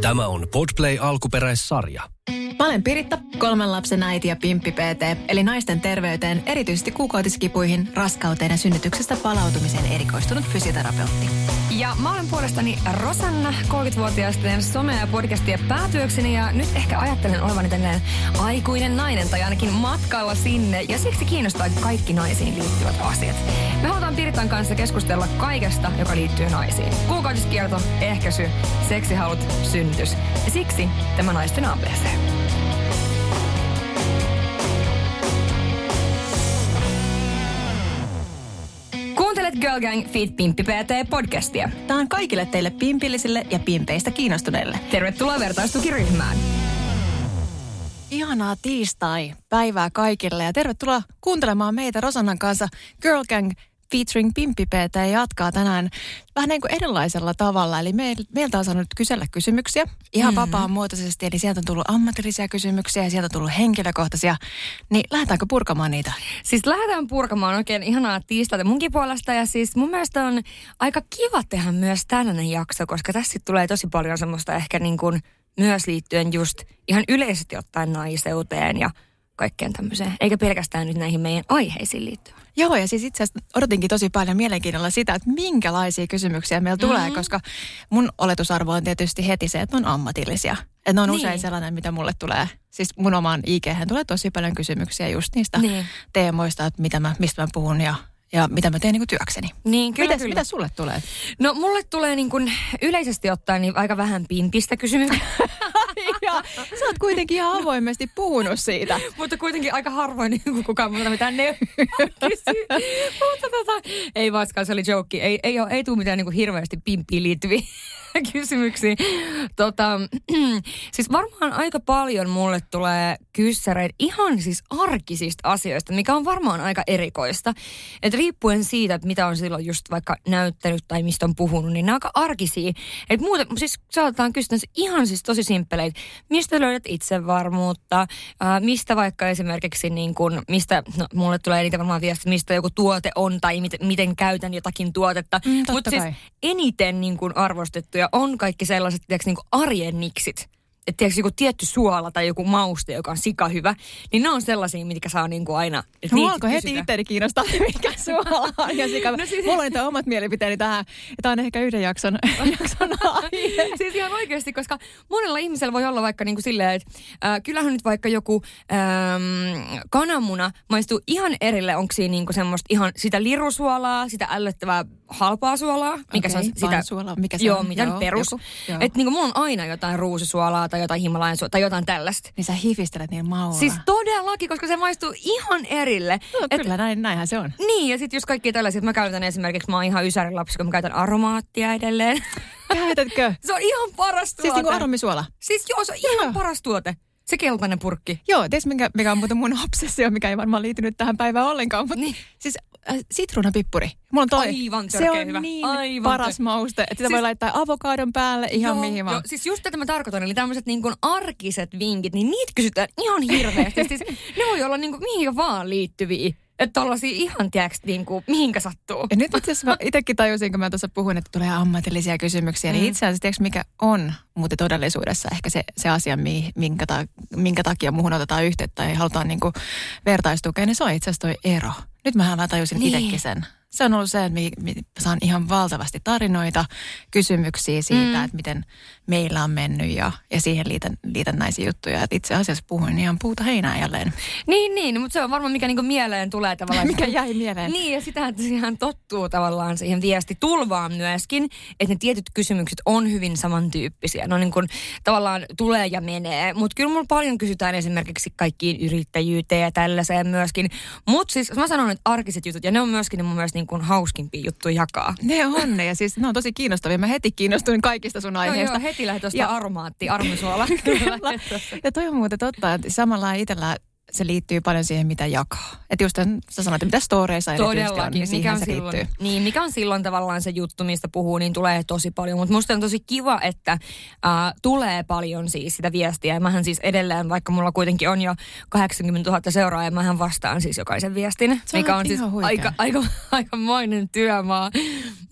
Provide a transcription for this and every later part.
Tämä on Podplay alkuperäissarja. Mä olen Piritta, kolmen lapsen äiti ja pimppi PT, eli naisten terveyteen, erityisesti kuukautiskipuihin, raskauteen ja synnytyksestä palautumiseen erikoistunut fysioterapeutti. Ja mä olen puolestani Rosanna, 30-vuotias, teen somea ja podcastia päätyökseni ja nyt ehkä ajattelen olevani tällainen aikuinen nainen tai ainakin matkalla sinne ja siksi kiinnostaa kaikki naisiin liittyvät asiat. Me halutaan Piritan kanssa keskustella kaikesta, joka liittyy naisiin. Kuukautiskierto, ehkäisy, seksihalut, synnytys. Ja siksi tämä naisten ABC. Girl Gang Feed Pimppi PT podcastia. Tämä on kaikille teille pimpillisille ja pimpeistä kiinnostuneille. Tervetuloa vertaistukiryhmään. Ihanaa tiistai päivää kaikille ja tervetuloa kuuntelemaan meitä Rosannan kanssa Girl Gang featuring Pimppi PT jatkaa tänään vähän niin kuin erilaisella tavalla. Eli meiltä on saanut kysellä kysymyksiä ihan mm-hmm. vapaamuotoisesti. Eli sieltä on tullut ammatillisia kysymyksiä ja sieltä on tullut henkilökohtaisia. Niin lähdetäänkö purkamaan niitä? Siis lähdetään purkamaan oikein ihanaa tiistaita munkin puolesta. Ja siis mun mielestä on aika kiva tehdä myös tänäinen jakso, koska tässä tulee tosi paljon semmoista ehkä niin kuin myös liittyen just ihan yleisesti ottaen naiseuteen ja kaikkeen tämmöiseen, eikä pelkästään nyt näihin meidän aiheisiin liittyen. Joo, ja siis itse asiassa odotinkin tosi paljon mielenkiinnolla sitä, että minkälaisia kysymyksiä meillä mm-hmm. tulee, koska mun oletusarvo on tietysti heti se, että on ammatillisia. Että ne on niin. usein sellainen, mitä mulle tulee. Siis mun omaan ig tulee tosi paljon kysymyksiä just niistä niin. teemoista, että mitä mä, mistä mä puhun ja ja mitä mä teen niin kuin työkseni. Niin, kyllä, Mites, kyllä. Mitä sulle tulee? No mulle tulee niin kuin yleisesti ottaen niin aika vähän pimpistä kysymyksiä. ja sä oot kuitenkin ihan avoimesti puhunut siitä. Mutta kuitenkin aika harvoin niin kukaan muuta mitään ne Mutta tota, ei vaskaan, se oli joke. Ei, ei, ei tule mitään niin kuin hirveästi pimppiin liittyviä kysymyksiä. Tota, siis varmaan aika paljon mulle tulee kyssäreitä ihan siis arkisista asioista, mikä on varmaan aika erikoista. Että riippuen siitä, että mitä on silloin just vaikka näyttänyt tai mistä on puhunut, niin ne on aika arkisia. Että muuten, siis saatetaan kysyä ihan siis tosi simppeleitä. Mistä löydät itsevarmuutta? Ää, mistä vaikka esimerkiksi niin kun, mistä, no mulle tulee niitä varmaan viestiä, mistä joku tuote on tai miten, miten käytän jotakin tuotetta. Mm, Mutta siis eniten niin kun arvostettuja on kaikki sellaiset, tiiäks, niin arjen niksit. Että tiedätkö, joku tietty suola tai joku mauste, joka on sika hyvä, niin ne on sellaisia, mitkä saa niin kuin aina... No, alkoi heti itseäni kiinnostaa, mikä suola on ja sika no siis... Mulla on niitä omat mielipiteeni tähän, tämä on ehkä yhden jakson, jakson aihe. siis ihan oikeasti, koska monella ihmisellä voi olla vaikka niin kuin silleen, että äh, kyllähän nyt vaikka joku ähm, kananmuna maistuu ihan erille, onko siinä niin kuin semmoista ihan sitä lirusuolaa, sitä ällöttävää halpaa suolaa, mikä okay, se on sitä... Suola, mikä se joo, on? mitä joo, perus. Että niin mulla on aina jotain ruusisuolaa tai jotain himalajan suolaa tai jotain tällaista. Niin sä hifistelet niin maulla. Siis todellakin, koska se maistuu ihan erille. No, Et, kyllä, näin, näinhän se on. Niin, ja sitten jos kaikki tällaiset, mä käytän esimerkiksi, mä oon ihan ysärin lapsi, kun mä käytän aromaattia edelleen. Käytätkö? se on ihan paras tuote. Siis niin kuin aromisuola? Siis joo, se on ihan joo. paras tuote. Se keltainen purkki. Joo, ties mikä, mikä on muuten mun obsessio, mikä ei varmaan liittynyt tähän päivään ollenkaan. Mutta niin. siis äh, sitruunapippuri. Mulla on toi. Aivan Se on hyvä. niin Aivan paras tör... mauste, että sitä siis, voi laittaa avokadon päälle ihan joo, mihin vaan. Joo, siis just tätä mä tarkoitan, eli tämmöiset niin kuin arkiset vinkit, niin niitä kysytään ihan hirveästi. siis ne voi olla niin kuin mihin vaan liittyviä. Että tollasia ihan, tiedäks, niin kuin, mihinkä sattuu. Ja nyt itse asiassa itsekin tajusin, kun mä tuossa puhuin, että tulee ammatillisia kysymyksiä, niin mm. niin itse asiassa, tiedätkö, mikä on muuten todellisuudessa ehkä se, se asia, minkä, ta, minkä takia muuhun otetaan yhteyttä ja halutaan niin kuin vertaistukea, niin se on itse asiassa toi ero. Nyt mä tajusin niin. itsekin sen se on ollut se, että me, saan ihan valtavasti tarinoita, kysymyksiä siitä, mm. että miten meillä on mennyt ja, ja siihen liitän, liitän näisiä juttuja. Että itse asiassa puhuin ihan puuta heinää jälleen. Niin, niin, mutta se on varmaan mikä niinku mieleen tulee tavallaan. mikä jäi mieleen. Niin, ja sitä, että siihen tottuu tavallaan siihen viesti tulvaan myöskin, että ne tietyt kysymykset on hyvin samantyyppisiä. No niin kuin tavallaan tulee ja menee, mutta kyllä mulla paljon kysytään esimerkiksi kaikkiin yrittäjyyteen ja tällaiseen myöskin. Mutta siis mä sanon, että arkiset jutut, ja ne on myöskin ne mun mielestä niin kuin hauskimpia juttuja jakaa. Ne on ne, ja siis ne on tosi kiinnostavia. Mä heti kiinnostuin kaikista sun aiheista. Joo, joo heti lähdet tuosta ja... aromaatti, armisuola. ja toi on muuten totta, että samalla itsellä se liittyy paljon siihen, mitä jakaa. Että just sä sanoit, että mitä storeissa erityisesti on, niin siihen se silloin, liittyy. Niin, mikä on silloin tavallaan se juttu, mistä puhuu, niin tulee tosi paljon. Mutta musta on tosi kiva, että äh, tulee paljon siis sitä viestiä. Ja mähän siis edelleen, vaikka mulla kuitenkin on jo 80 000 seuraajaa, mähän vastaan siis jokaisen viestin. Se mikä on siis aika, aika, aika, moinen työmaa.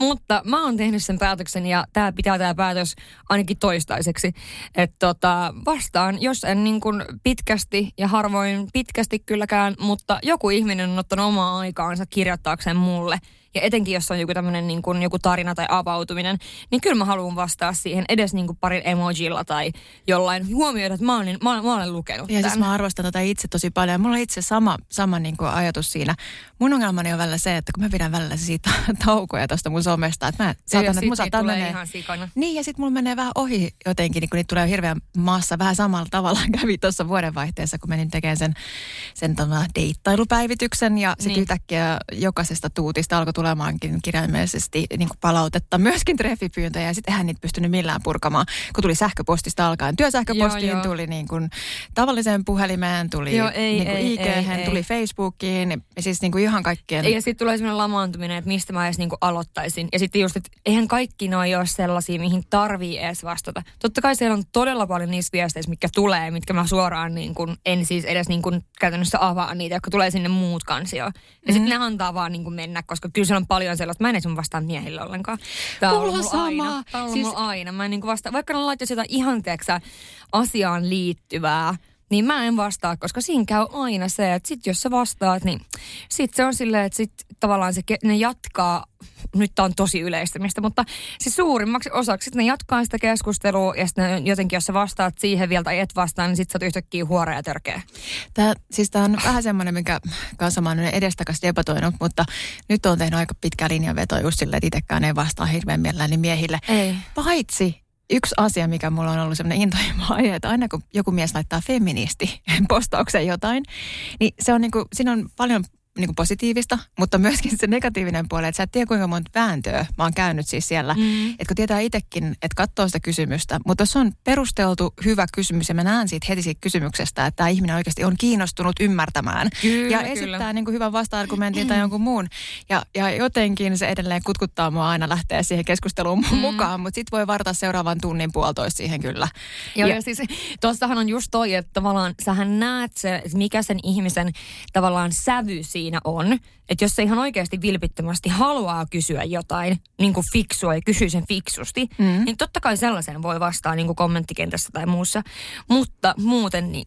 Mutta mä oon tehnyt sen päätöksen ja tämä pitää tämä päätös ainakin toistaiseksi. Että tota, vastaan, jos en niin kuin pitkästi ja harvoin pitkästi kylläkään, mutta joku ihminen on ottanut omaa aikaansa kirjoittaakseen mulle – ja etenkin jos on joku tämmöinen niin kuin, joku tarina tai avautuminen, niin kyllä mä haluan vastaa siihen edes niin kuin parin emojilla tai jollain huomioida, että mä olen, mä olen, mä olen lukenut Ja tämän. siis mä arvostan tätä itse tosi paljon. Mulla on itse sama, sama niin kuin ajatus siinä. Mun ongelmani on välillä se, että kun mä pidän välillä siitä taukoja tuosta mun somesta, että mä saatan, että mun saattaa menee... Niin, ja sitten mulla menee vähän ohi jotenkin, niin kun niitä tulee hirveän maassa vähän samalla tavalla kävi tuossa vuodenvaihteessa, kun menin tekemään sen, sen deittailupäivityksen ja sitten niin. yhtäkkiä jokaisesta tuutista alkoi tulemaankin kirjaimellisesti niin kuin palautetta, myöskin treffipyyntöjä ja sitten eihän niitä pystynyt millään purkamaan, kun tuli sähköpostista alkaen. Työsähköpostiin joo, joo. tuli niin kuin tavalliseen puhelimeen, tuli joo, ei, niin kuin ei, IG-hän, ei, tuli ei. Facebookiin, siis niin kuin ihan kaikkien. Ja sitten tulee sellainen lamaantuminen, että mistä mä edes niin kuin aloittaisin. Ja sitten just, että eihän kaikki noin ole sellaisia, mihin tarvii edes vastata. Totta kai siellä on todella paljon niissä viesteissä, mitkä tulee, mitkä mä suoraan niin kuin, en siis edes niin kuin käytännössä avaa niitä, jotka tulee sinne muut kansio. Ja mm-hmm. sitten ne antaa vaan niin kuin mennä, koska kyllä siellä on paljon sellaista, mä en edes vastaa miehille ollenkaan. Tämä on ollut sama. aina. Tämä on siis... aina. Mä en niin vastaa, vaikka ne laittaisi jotain ihan teeksä, asiaan liittyvää, niin mä en vastaa, koska siinä käy aina se, että sit jos sä vastaat, niin sit se on silleen, että sit tavallaan se, ne jatkaa, nyt on tosi yleistämistä, mutta siis suurimmaksi osaksi sit ne jatkaa sitä keskustelua ja sitten jotenkin, jos sä vastaat siihen vielä tai et vastaa, niin sit sä oot yhtäkkiä huora ja törkeä. Tää, siis tää on vähän semmoinen, minkä kanssa mä oon edestakas debatoinut, mutta nyt on tehnyt aika pitkä linjanveto just silleen, että itsekään ei vastaa hirveän mielelläni miehille. Ei. Paitsi yksi asia, mikä mulla on ollut semmoinen intohimo aihe, että aina kun joku mies laittaa feministi postaukseen jotain, niin se on niin kuin, siinä on paljon niin kuin positiivista, mutta myöskin se negatiivinen puoli, että sä et tiedä kuinka monta vääntöä mä oon käynyt siis siellä. Mm. Että kun tietää itsekin, että katsoo sitä kysymystä, mutta se on perusteltu hyvä kysymys ja mä näen siitä heti siitä kysymyksestä, että tämä ihminen oikeasti on kiinnostunut ymmärtämään kyllä, ja esittää kyllä. Niin kuin hyvän vasta-argumentin tai jonkun muun. Ja, ja jotenkin se edelleen kutkuttaa mua aina lähteä siihen keskusteluun mm. mukaan, mutta sitten voi varata seuraavan tunnin puolitoista siihen kyllä. Joo, ja, ja siis tuossahan on just toi, että tavallaan sähän näet se, mikä sen ihmisen tavallaan sävy siinä on, että jos se ihan oikeasti vilpittömästi haluaa kysyä jotain niin kuin fiksua ja kysyy sen fiksusti, mm. niin totta kai sellaisen voi vastaa niin kuin kommenttikentässä tai muussa. Mutta muuten niin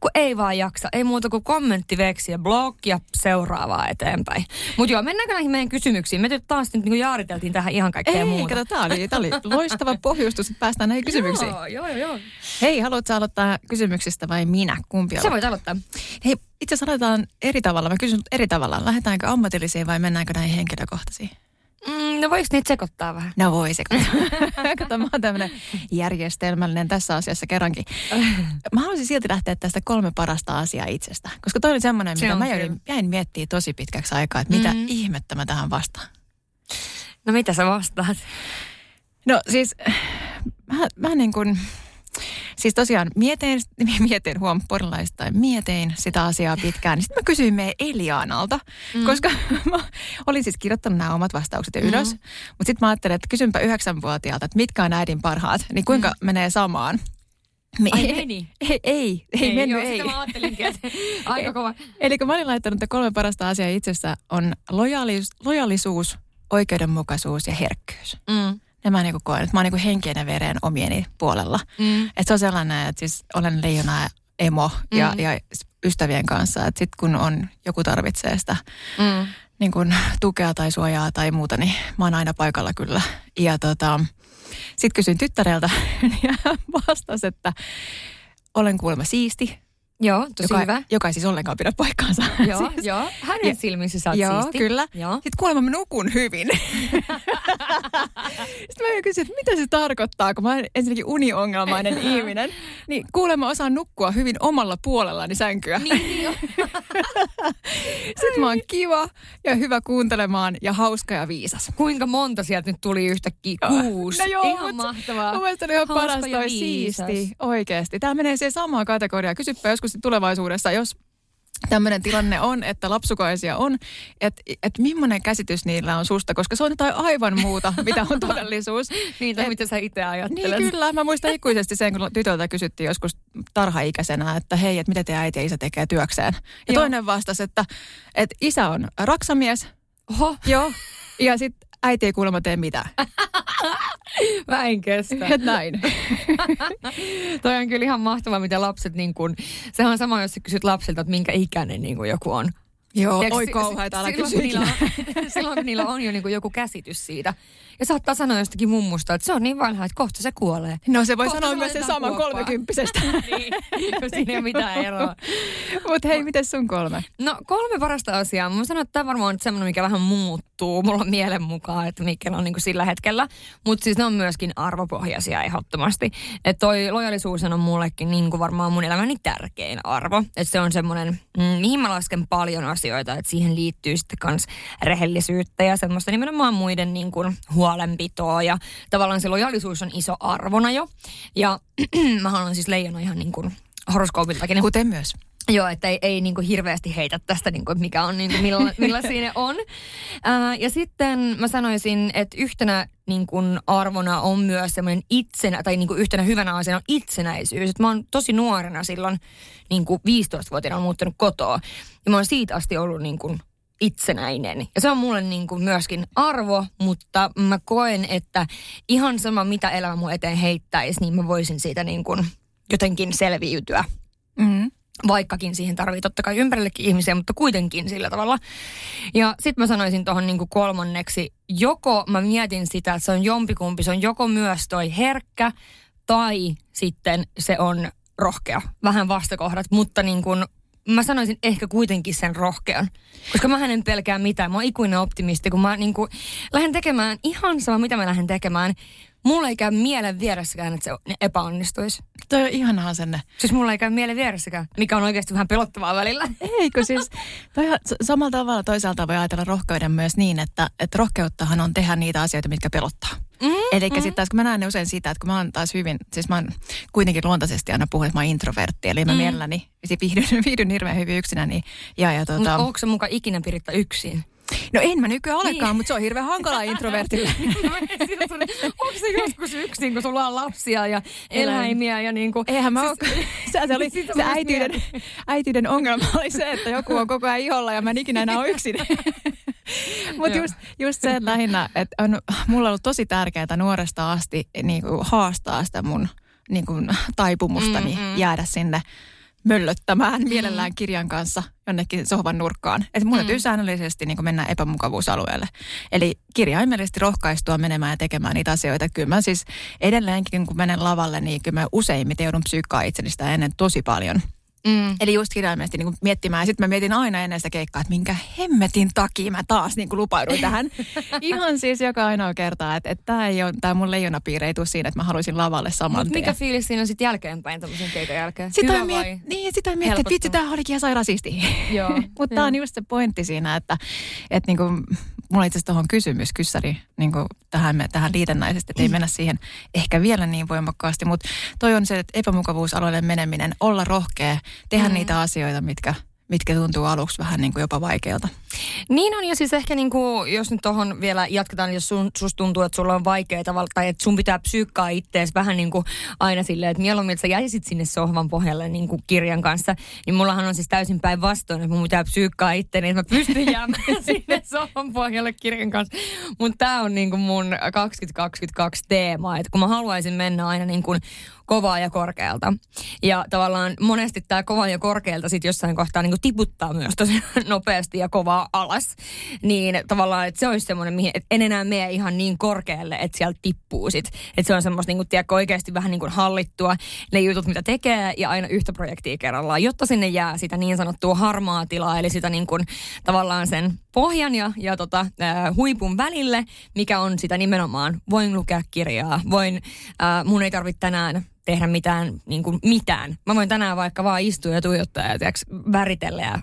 kun ei vaan jaksa. Ei muuta kuin kommenttiveksi ja blog ja seuraavaa eteenpäin. Mutta joo, mennäänkö näihin meidän kysymyksiin? Me nyt taas nyt niin jaariteltiin tähän ihan kaikkea ei, muuta. Kato, tämä oli, oli loistava pohjustus, että päästään näihin kysymyksiin. joo, joo, joo. Hei, haluatko aloittaa kysymyksistä vai minä? Kumpi aloittaa? Sä voit aloittaa. Hei, itse asiassa aloitetaan eri tavalla. Mä kysyn eri tavalla. Lähdetäänkö ammatillisiin vai mennäänkö näihin henkilökohtaisiin? Mm, no voiko niitä sekoittaa vähän? No voi sekoittaa. Kato, mä oon tämmöinen järjestelmällinen tässä asiassa kerrankin. Mä haluaisin silti lähteä tästä kolme parasta asiaa itsestä. Koska toi oli semmoinen, se mitä mä jäin, jäin miettimään tosi pitkäksi aikaa, että mitä mm. ihmettä mä tähän vastaan. No mitä sä vastaat? No siis, mä, mä niin kuin Siis tosiaan mietin, mietin huom porilaista, mietin sitä asiaa pitkään. Niin sitten mä kysyin meidän Elianalta, mm. koska mä olin siis kirjoittanut nämä omat vastaukset jo ylös. Mm. Mutta sitten mä ajattelin, että kysynpä yhdeksänvuotiaalta, että mitkä on äidin parhaat, niin kuinka mm. menee samaan. Me, Ai meni? Ei, ei, ei, ei mennyt, joo, ei. mä ajattelinkin, että aika kova. Eli kun mä olin laittanut, että kolme parasta asiaa itsessä on lojalis, lojallisuus, oikeudenmukaisuus ja herkkyys. Mm nämä mä niin kuin koen, että mä oon niin henkien ja veren omieni puolella. Mm. Että se on sellainen, että siis olen leijona emo ja, mm. ja ystävien kanssa, että sitten kun on, joku tarvitsee sitä mm. niin kuin tukea tai suojaa tai muuta, niin mä oon aina paikalla kyllä. Ja tota, sitten kysyin tyttäreltä ja vastasi, että olen kuulemma siisti, Joo, tosi joka, hyvä. Joka ei siis ollenkaan pidä paikkaansa. Joo, siis. joo. hänen ja, silmissä sä oot Joo, siisti. kyllä. Joo. Sitten kuulemma mä nukun hyvin. Sitten mä kysyin, että mitä se tarkoittaa, kun mä olen ensinnäkin uniongelmainen ihminen. Niin kuulemma osaan nukkua hyvin omalla puolellani sänkyä. Niin jo. Sitten mä oon kiva ja hyvä kuuntelemaan ja hauska ja viisas. Kuinka monta sieltä nyt tuli yhtäkkiä? Kuusi. No joo, ihan mahtavaa. Mun mielestä oli ihan paras toi siisti. Oikeesti. Tämä menee siihen samaan kategoriaan. Kysyppä joskus tulevaisuudessa, jos tämmöinen tilanne on, että lapsukaisia on, että et millainen käsitys niillä on susta, koska se on jotain aivan muuta, mitä on todellisuus. niin, tai mitä sä itse ajattelet. Niin, kyllä. Mä muistan ikuisesti sen, kun tytöltä kysyttiin joskus tarhaikäisenä, että hei, että mitä te äiti ja isä tekee työkseen. Ja Joo. toinen vastasi, että, että isä on raksamies. Oho. Joo. Ja sitten äiti ei kuulemma tee mitään. Mä en kestä. Et näin. Toi on kyllä ihan mahtavaa, mitä lapset niin kun, sehän on sama, jos sä kysyt lapsilta, että minkä ikäinen niin joku on. Joo, Tiedätkö, oi kauheita, älä silloin, kun niillä on, silloin kun niillä on jo niin joku käsitys siitä. Ja saattaa sanoa jostakin mummusta, että se on niin vanha, että kohta se kuolee. No se voi Kohta sanoa se myös sen saman kolmekymppisestä. niin, kun siinä ei ole mitään eroa. Mutta hei, miten sun kolme? No kolme parasta asiaa. Mä sanon, että tämä varmaan on semmoinen, mikä vähän muuttuu mulla mielen mukaan, että mikä on niin kuin sillä hetkellä. Mutta siis ne on myöskin arvopohjaisia ehdottomasti. Että toi lojallisuus on mullekin niin kuin varmaan mun elämäni tärkein arvo. Että se on semmoinen, mm, mihin mä lasken paljon asioita, että siihen liittyy sitten kans rehellisyyttä ja semmoista nimenomaan muiden niin kuin huolenpitoa. Ja tavallaan se lojallisuus on iso arvona jo. Ja mä haluan siis leijona ihan niin kuin horoskoopiltakin. Kuten myös. Joo, että ei, ei niin kuin hirveästi heitä tästä, niin kuin, mikä on, niin kuin, milla, millä siinä on. Ää, ja sitten mä sanoisin, että yhtenä niin kuin arvona on myös semmoinen itsenä, tai niin kuin yhtenä hyvänä asiana on itsenäisyys. Että mä oon tosi nuorena silloin, niin kuin 15-vuotiaana muuttanut kotoa. Ja mä oon siitä asti ollut niin kuin itsenäinen. Ja se on mulle niin kuin myöskin arvo, mutta mä koen, että ihan sama mitä elämä mun eteen heittäisi, niin mä voisin siitä niin kuin jotenkin selviytyä Mm. Vaikkakin siihen tarvii totta kai ympärillekin ihmisiä, mutta kuitenkin sillä tavalla. Ja sitten mä sanoisin tuohon niinku kolmanneksi, joko mä mietin sitä, että se on jompikumpi, se on joko myös toi herkkä tai sitten se on rohkea. Vähän vastakohdat, mutta niin kuin mä sanoisin ehkä kuitenkin sen rohkean. Koska mä en pelkää mitään. Mä oon ikuinen optimisti, kun mä niin kuin lähden tekemään ihan sama, mitä mä lähden tekemään. Mulla ei käy mielen vieressäkään, että se epäonnistuisi. Toi on ihanahan senne. Siis mulla ei käy mielen vieressäkään, mikä on oikeasti vähän pelottavaa välillä. Eikö siis, toi, samalla tavalla toisaalta voi ajatella rohkeuden myös niin, että, että rohkeuttahan on tehdä niitä asioita, mitkä pelottaa. Mm, Eli mm. sitten taas kun mä näen ne usein sitä, että kun mä oon taas hyvin, siis mä oon kuitenkin luontaisesti aina puhun, että mä oon introvertti, eli mä mm. mielelläni viihdyn, viihdyn hirveän hyvin yksinäni. Ja, ja Mutta tota, onko se muka ikinä Piritta yksin? No en mä nykyään olekaan, Niin. mutta se on hirveän hankalaa introvertille. onko se joskus yksin, kun sulla on lapsia ja eläimiä ja niin kuin... Eihän mä siis, se, se, oli, se äitiyden, äitiyden ongelma oli se, että joku on koko ajan iholla ja mä en ikinä enää ole yksin. Mutta just, just se, että lähinnä, että on mulla on ollut tosi tärkeää nuoresta asti niin kuin haastaa sitä mun niin kuin, taipumustani Mm, mm. jäädä sinne möllöttämään mielellään kirjan kanssa jonnekin sohvan nurkkaan. Että mun täytyy säännöllisesti niin mennä epämukavuusalueelle. Eli kirjaimellisesti rohkaistua menemään ja tekemään niitä asioita. Kyllä mä siis edelleenkin, kun menen lavalle, niin kyllä mä useimmiten joudun psyykkaa itseni sitä ennen tosi paljon. Mm. Eli just kirjaimellisesti niin kuin miettimään. Sitten mä mietin aina ennen sitä keikkaa, että minkä hemmetin takia mä taas niin kuin lupauduin tähän. Ihan siis joka ainoa kerta, että, että tämä, ei ole, tämä mun leijonapiiri ei tule siinä, että mä haluaisin lavalle saman Mut tien. mikä fiilis siinä on sitten jälkeenpäin tämmöisen keikan jälkeen? Sitä Hyvä on, vai? miet- niin, sitä on miettinyt, että vitsi, tämä olikin ihan sairaan siistiä. Mutta tämä on just se pointti siinä, että, että niinku, mulla itse asiassa tuohon kysymys, kyssäri, niinku tähän, me- tähän liitännäisesti, että ei mennä siihen ehkä vielä niin voimakkaasti, mutta toi on se, että epämukavuusalueelle meneminen, olla rohkea, tehdä mm. niitä asioita, mitkä, mitkä tuntuu aluksi vähän niin kuin jopa vaikealta. Niin on, ja siis ehkä niinku, jos nyt tuohon vielä jatketaan, jos sun, susta tuntuu, että sulla on vaikea tavalla, tai että sun pitää psyykkaa ittees vähän niin kuin aina silleen, että mieluummin, että sä jäisit sinne sohvan pohjalle niin kuin kirjan kanssa, niin mullahan on siis täysin päinvastoin, että mun pitää psyykkaa itteeni, että mä pystyn jäämään sinne sohvan pohjalle kirjan kanssa. Mutta tää on niin kuin mun 2022 teema, että kun mä haluaisin mennä aina niin kuin kovaa ja korkealta. Ja tavallaan monesti tämä kova ja korkealta sitten jossain kohtaa niin tiputtaa myös tosi nopeasti ja kovaa alas. Niin tavallaan, että se olisi semmoinen, mihin et en enää mene ihan niin korkealle, että sieltä tippuu sit. Että se on semmoista niin kuin, tiedätkö, oikeasti vähän niin kuin hallittua ne jutut, mitä tekee ja aina yhtä projektia kerrallaan, jotta sinne jää sitä niin sanottua harmaa tilaa, eli sitä niin kuin, tavallaan sen pohjan ja, ja tota, äh, huipun välille, mikä on sitä nimenomaan, voin lukea kirjaa, voin, äh, mun ei tarvitse tänään tehdä mitään, niin kuin mitään. Mä voin tänään vaikka vaan istua ja tuijottaa ja tiiäks, väritellä ja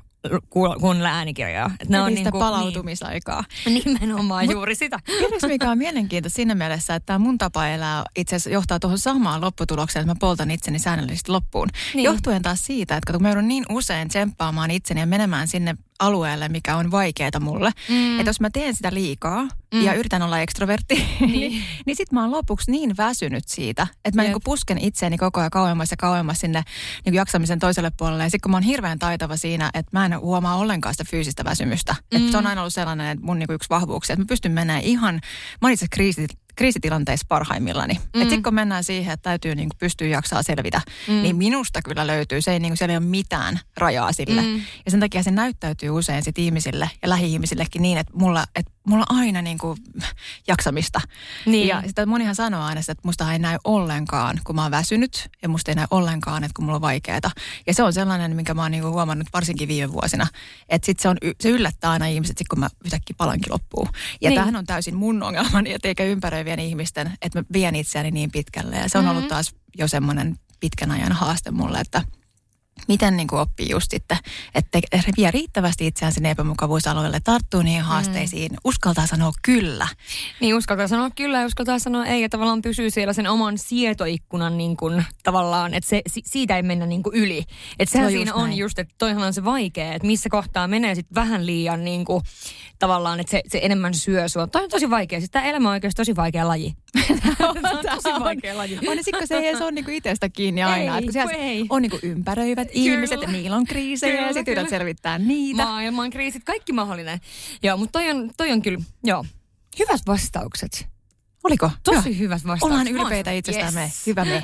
ku- kuunnella äänikirjaa. Et ne on niinku- palautumisaikaa. Niin, nimenomaan juuri sitä. Tiedätkö mikä on mielenkiintoista siinä mielessä, että tämä mun tapa elää itse asiassa johtaa tuohon samaan lopputulokseen, että mä poltan itseni säännöllisesti loppuun. Niin. Johtuen taas siitä, että kun mä joudun niin usein tsemppaamaan itseni ja menemään sinne alueelle, mikä on vaikeaa mulle. Mm. Että jos mä teen sitä liikaa mm. ja yritän olla ekstrovertti, niin, niin, niin sit mä oon lopuksi niin väsynyt siitä, että mä niin pusken itseäni koko ajan kauemmas ja kauemmas sinne niin jaksamisen toiselle puolelle. Ja sitten kun mä oon hirveän taitava siinä, että mä en huomaa ollenkaan sitä fyysistä väsymystä. Mm. Että se on aina ollut sellainen, että mun niin yksi vahvuuksia, että mä pystyn menemään ihan, mä itse kriisit, kriisitilanteissa parhaimmillani. Mm. Että sitten kun mennään siihen, että täytyy niin kuin pystyä jaksaa selvitä, mm. niin minusta kyllä löytyy. Se ei, niin kuin, siellä ei ole mitään rajaa sille. Mm. Ja sen takia se näyttäytyy usein sit ihmisille ja lähi-ihmisillekin niin, että mulla, että mulla on aina niin kuin jaksamista. Niin. Ja sitä monihan sanoo aina, että musta ei näy ollenkaan, kun mä oon väsynyt. Ja musta ei näy ollenkaan, että kun mulla on vaikeaa. Ja se on sellainen, minkä mä oon niin kuin huomannut varsinkin viime vuosina. Että sit se, on, se yllättää aina ihmiset, sit kun mä yhtäkkiä palankin loppuu. Ja niin. tämähän on täysin mun ongelmani, että eikä ympäröivien ihmisten, että mä vien itseäni niin pitkälle. Ja se on mm-hmm. ollut taas jo semmoinen pitkän ajan haaste mulle, että – miten niin kuin oppii just sitten, että vie riittävästi itseään sinne epämukavuusalueelle, tarttuu niihin mm. haasteisiin, mm. uskaltaa sanoa kyllä. Niin, uskaltaa sanoa kyllä ja uskaltaa sanoa ei, ja tavallaan pysyy siellä sen oman sietoikkunan niin kuin, tavallaan, että se, siitä ei mennä niin kuin yli. Että sehän siinä on näin. just, että toihan on se vaikea, että missä kohtaa menee sitten vähän liian niin kuin, tavallaan, että se, se enemmän syö sua. Toi on tosi vaikea. Siis tämä elämä on oikeasti tosi vaikea laji. Tämä on tosi vaikea laji. On, sitten kun se ei ole niinku itsestä kiinni aina. Ei, että kun ei. on niinku ympäröivät Kyllä. ihmiset ja niillä on kriisejä kyllä, ja sitten yrität selvittää niitä. Maailman kriisit, kaikki mahdollinen. Joo, mutta toi on, toi on kyllä, joo, hyvät vastaukset. Oliko? Tosi Hyvä. hyvät vastaukset. Ollaan ylpeitä itsestämme. Yes. Hyvä me.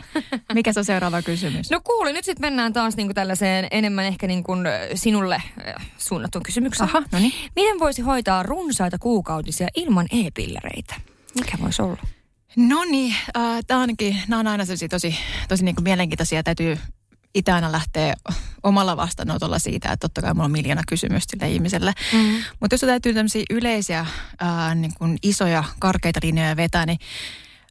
Mikä se on seuraava kysymys? No kuuli, nyt sitten mennään taas niinku tällaiseen enemmän ehkä niinku sinulle suunnattuun kysymykseen. Aha, no niin. Miten voisi hoitaa runsaita kuukautisia ilman e-pillereitä? Mikä voisi olla? No niin, äh, tämä ainakin, nämä on aina tosi, tosi niin kuin mielenkiintoisia. Täytyy itse aina lähteä omalla vastaanotolla siitä, että totta kai mulla on miljoona kysymystä sille ihmiselle. Mm. Mutta jos täytyy tämmöisiä yleisiä, ää, niin kuin isoja, karkeita linjoja vetää, niin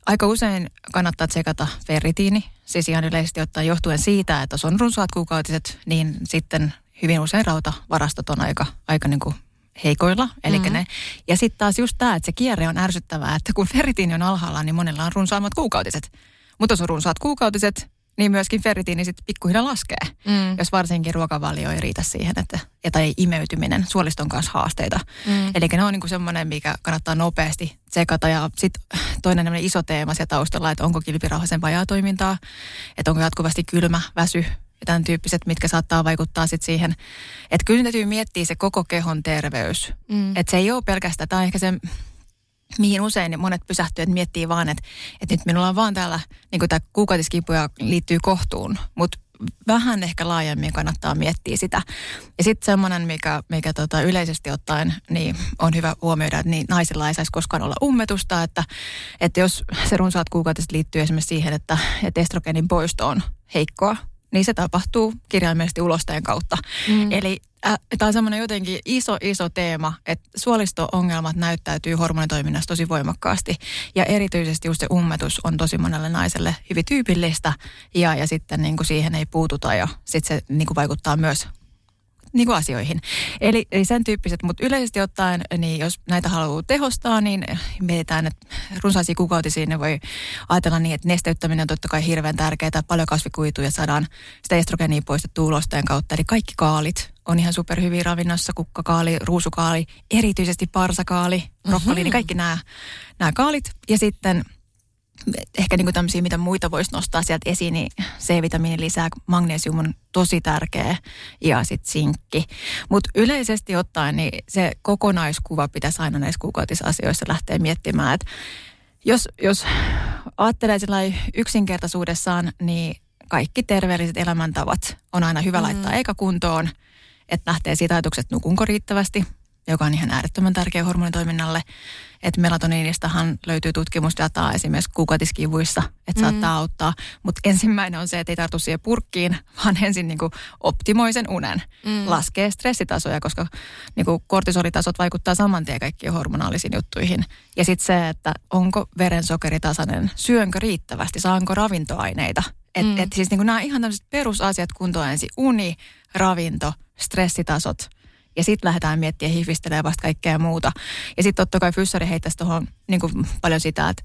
aika usein kannattaa tsekata ferritiini. Siis ihan yleisesti ottaen johtuen siitä, että jos on runsaat kuukautiset, niin sitten hyvin usein rautavarastot on aika, aika niin kuin heikoilla. Eli mm-hmm. ne, ja sitten taas just tämä, että se kierre on ärsyttävää, että kun ferritiini on alhaalla, niin monella on runsaammat kuukautiset. Mutta jos on runsaat kuukautiset, niin myöskin ferritiini sitten pikkuhiljaa laskee, mm. jos varsinkin ruokavalio ei riitä siihen, että, tai imeytyminen, suoliston kanssa haasteita. Mm. Eli ne on niinku semmoinen, mikä kannattaa nopeasti tsekata. Ja sitten toinen iso teema siellä taustalla, että onko kilpirauhasen vajaa toimintaa, että onko jatkuvasti kylmä, väsy ja tämän tyyppiset, mitkä saattaa vaikuttaa sitten siihen. Että kyllä täytyy miettiä se koko kehon terveys. Mm. Että se ei ole pelkästään, tämä on ehkä se mihin usein monet pysähtyvät miettii vaan, että, että nyt minulla on vaan täällä, niin kuin tämä kuukautiskipuja liittyy kohtuun, mutta vähän ehkä laajemmin kannattaa miettiä sitä. Ja sitten semmoinen, mikä, mikä tota yleisesti ottaen niin on hyvä huomioida, että niin naisilla ei saisi koskaan olla ummetusta, että, että jos se runsaat kuukautiset liittyy esimerkiksi siihen, että, että estrogenin poisto on heikkoa, niin se tapahtuu kirjaimellisesti ulosteen kautta. Mm. Eli äh, tämä on semmoinen jotenkin iso, iso teema, että suolisto-ongelmat näyttäytyy hormonitoiminnassa tosi voimakkaasti. Ja erityisesti just se ummetus on tosi monelle naiselle hyvin tyypillistä ja, ja sitten niin kuin siihen ei puututa ja sitten se niin kuin vaikuttaa myös niin kuin asioihin. Eli, eli sen tyyppiset, mutta yleisesti ottaen, niin jos näitä haluaa tehostaa, niin mietitään, että runsaisia kuukautisia ne voi ajatella niin, että nesteyttäminen on totta kai hirveän tärkeää, paljon kasvikuituja saadaan sitä estrogenia poistettua ulosteen kautta, eli kaikki kaalit on ihan superhyviä ravinnossa, kukkakaali, ruusukaali, erityisesti parsakaali, brokkoli, mm-hmm. niin kaikki nämä, nämä kaalit. Ja sitten ehkä niin kuin tämmöisiä, mitä muita voisi nostaa sieltä esiin, niin C-vitamiini lisää, magnesium on tosi tärkeä ja sitten sinkki. Mutta yleisesti ottaen, niin se kokonaiskuva pitäisi aina näissä kuukautisasioissa lähteä miettimään, että jos, jos ajattelee yksinkertaisuudessaan, niin kaikki terveelliset elämäntavat on aina hyvä mm. laittaa eikä kuntoon, että lähtee siitä ajatuksesta, nukunko riittävästi, joka on ihan äärettömän tärkeä hormonitoiminnalle. Että melatoniinistahan löytyy tutkimusdataa esimerkiksi kuukautiskivuissa, että mm. saattaa auttaa. Mutta ensimmäinen on se, että ei tartu siihen purkkiin, vaan ensin niinku optimoi sen unen. Mm. Laskee stressitasoja, koska niinku kortisolitasot vaikuttaa saman tien kaikkiin hormonaalisiin juttuihin. Ja sitten se, että onko verensokeri tasainen, syönkö riittävästi, saanko ravintoaineita. Et, mm. et siis niinku nämä ihan tämmöiset perusasiat kuntoon ensin uni, ravinto, stressitasot – ja sitten lähdetään miettimään hifistelee vasta kaikkea muuta. Ja sitten totta kai fyssari heittäisi tuohon niin paljon sitä, että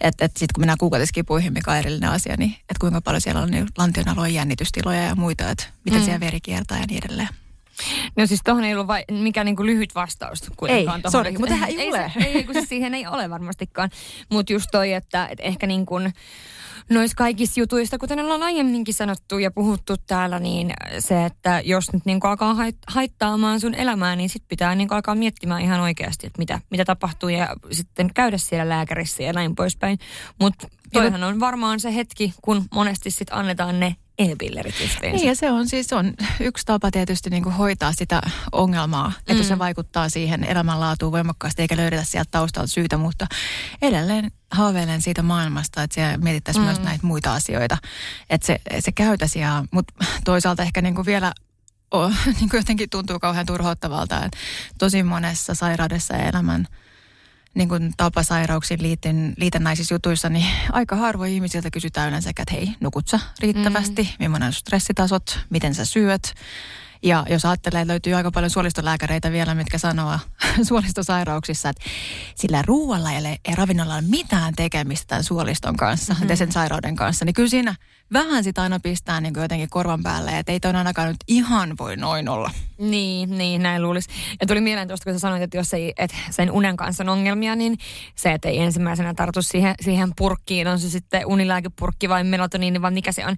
et, et sitten kun mennään kuukautiskipuihin, mikä on erillinen asia, niin että kuinka paljon siellä on niin lantion alueen jännitystiloja ja muita, että miten mm. siellä veri kiertää ja niin edelleen. No siis tuohon ei ollut vai, mikään niinku lyhyt vastaus kuitenkaan. Ei, sori, mutta ei, ei ole. Ei, kun siis siihen ei ole varmastikaan. Mutta just toi, että, että ehkä niin kuin noissa kaikissa jutuissa, kuten ollaan aiemminkin sanottu ja puhuttu täällä, niin se, että jos nyt niin alkaa haittaamaan sun elämää, niin sitten pitää niin alkaa miettimään ihan oikeasti, että mitä, mitä tapahtuu ja sitten käydä siellä lääkärissä ja näin poispäin. Mutta toihan on varmaan se hetki, kun monesti sitten annetaan ne e-pillerit Niin ja se on siis on yksi tapa tietysti niin kuin hoitaa sitä ongelmaa, että mm. se vaikuttaa siihen elämänlaatuun voimakkaasti eikä löydetä sieltä taustalta syytä, mutta edelleen haaveilen siitä maailmasta, että siellä mietittäisiin mm. myös näitä muita asioita, että se, se käytäisi ja, mutta toisaalta ehkä niin kuin vielä oh, niin kuin jotenkin tuntuu kauhean turhauttavalta, että tosi monessa sairaudessa ja elämän niin kuin tapasairauksiin liiten, liitännäisissä jutuissa, niin aika harvoin ihmisiltä kysytään yleensä, että hei, nukut sä riittävästi, mm. millainen on stressitasot, miten sä syöt. Ja jos ajattelee, että löytyy aika paljon suolistolääkäreitä vielä, mitkä sanoo suolistosairauksissa, että sillä ruoalla ja ravinnolla on mitään tekemistä tämän suoliston kanssa, mm-hmm. sen sairauden kanssa, niin kyllä siinä – vähän sitä aina pistää niin jotenkin korvan päälle, että ei toi ainakaan nyt ihan voi noin olla. Niin, niin näin luulisi. Ja tuli mieleen tuosta, kun sä sanoit, että jos ei, että sen unen kanssa on ongelmia, niin se, että ei ensimmäisenä tartu siihen, siihen purkkiin, on se sitten unilääkepurkki vai melatoniini vai mikä se on.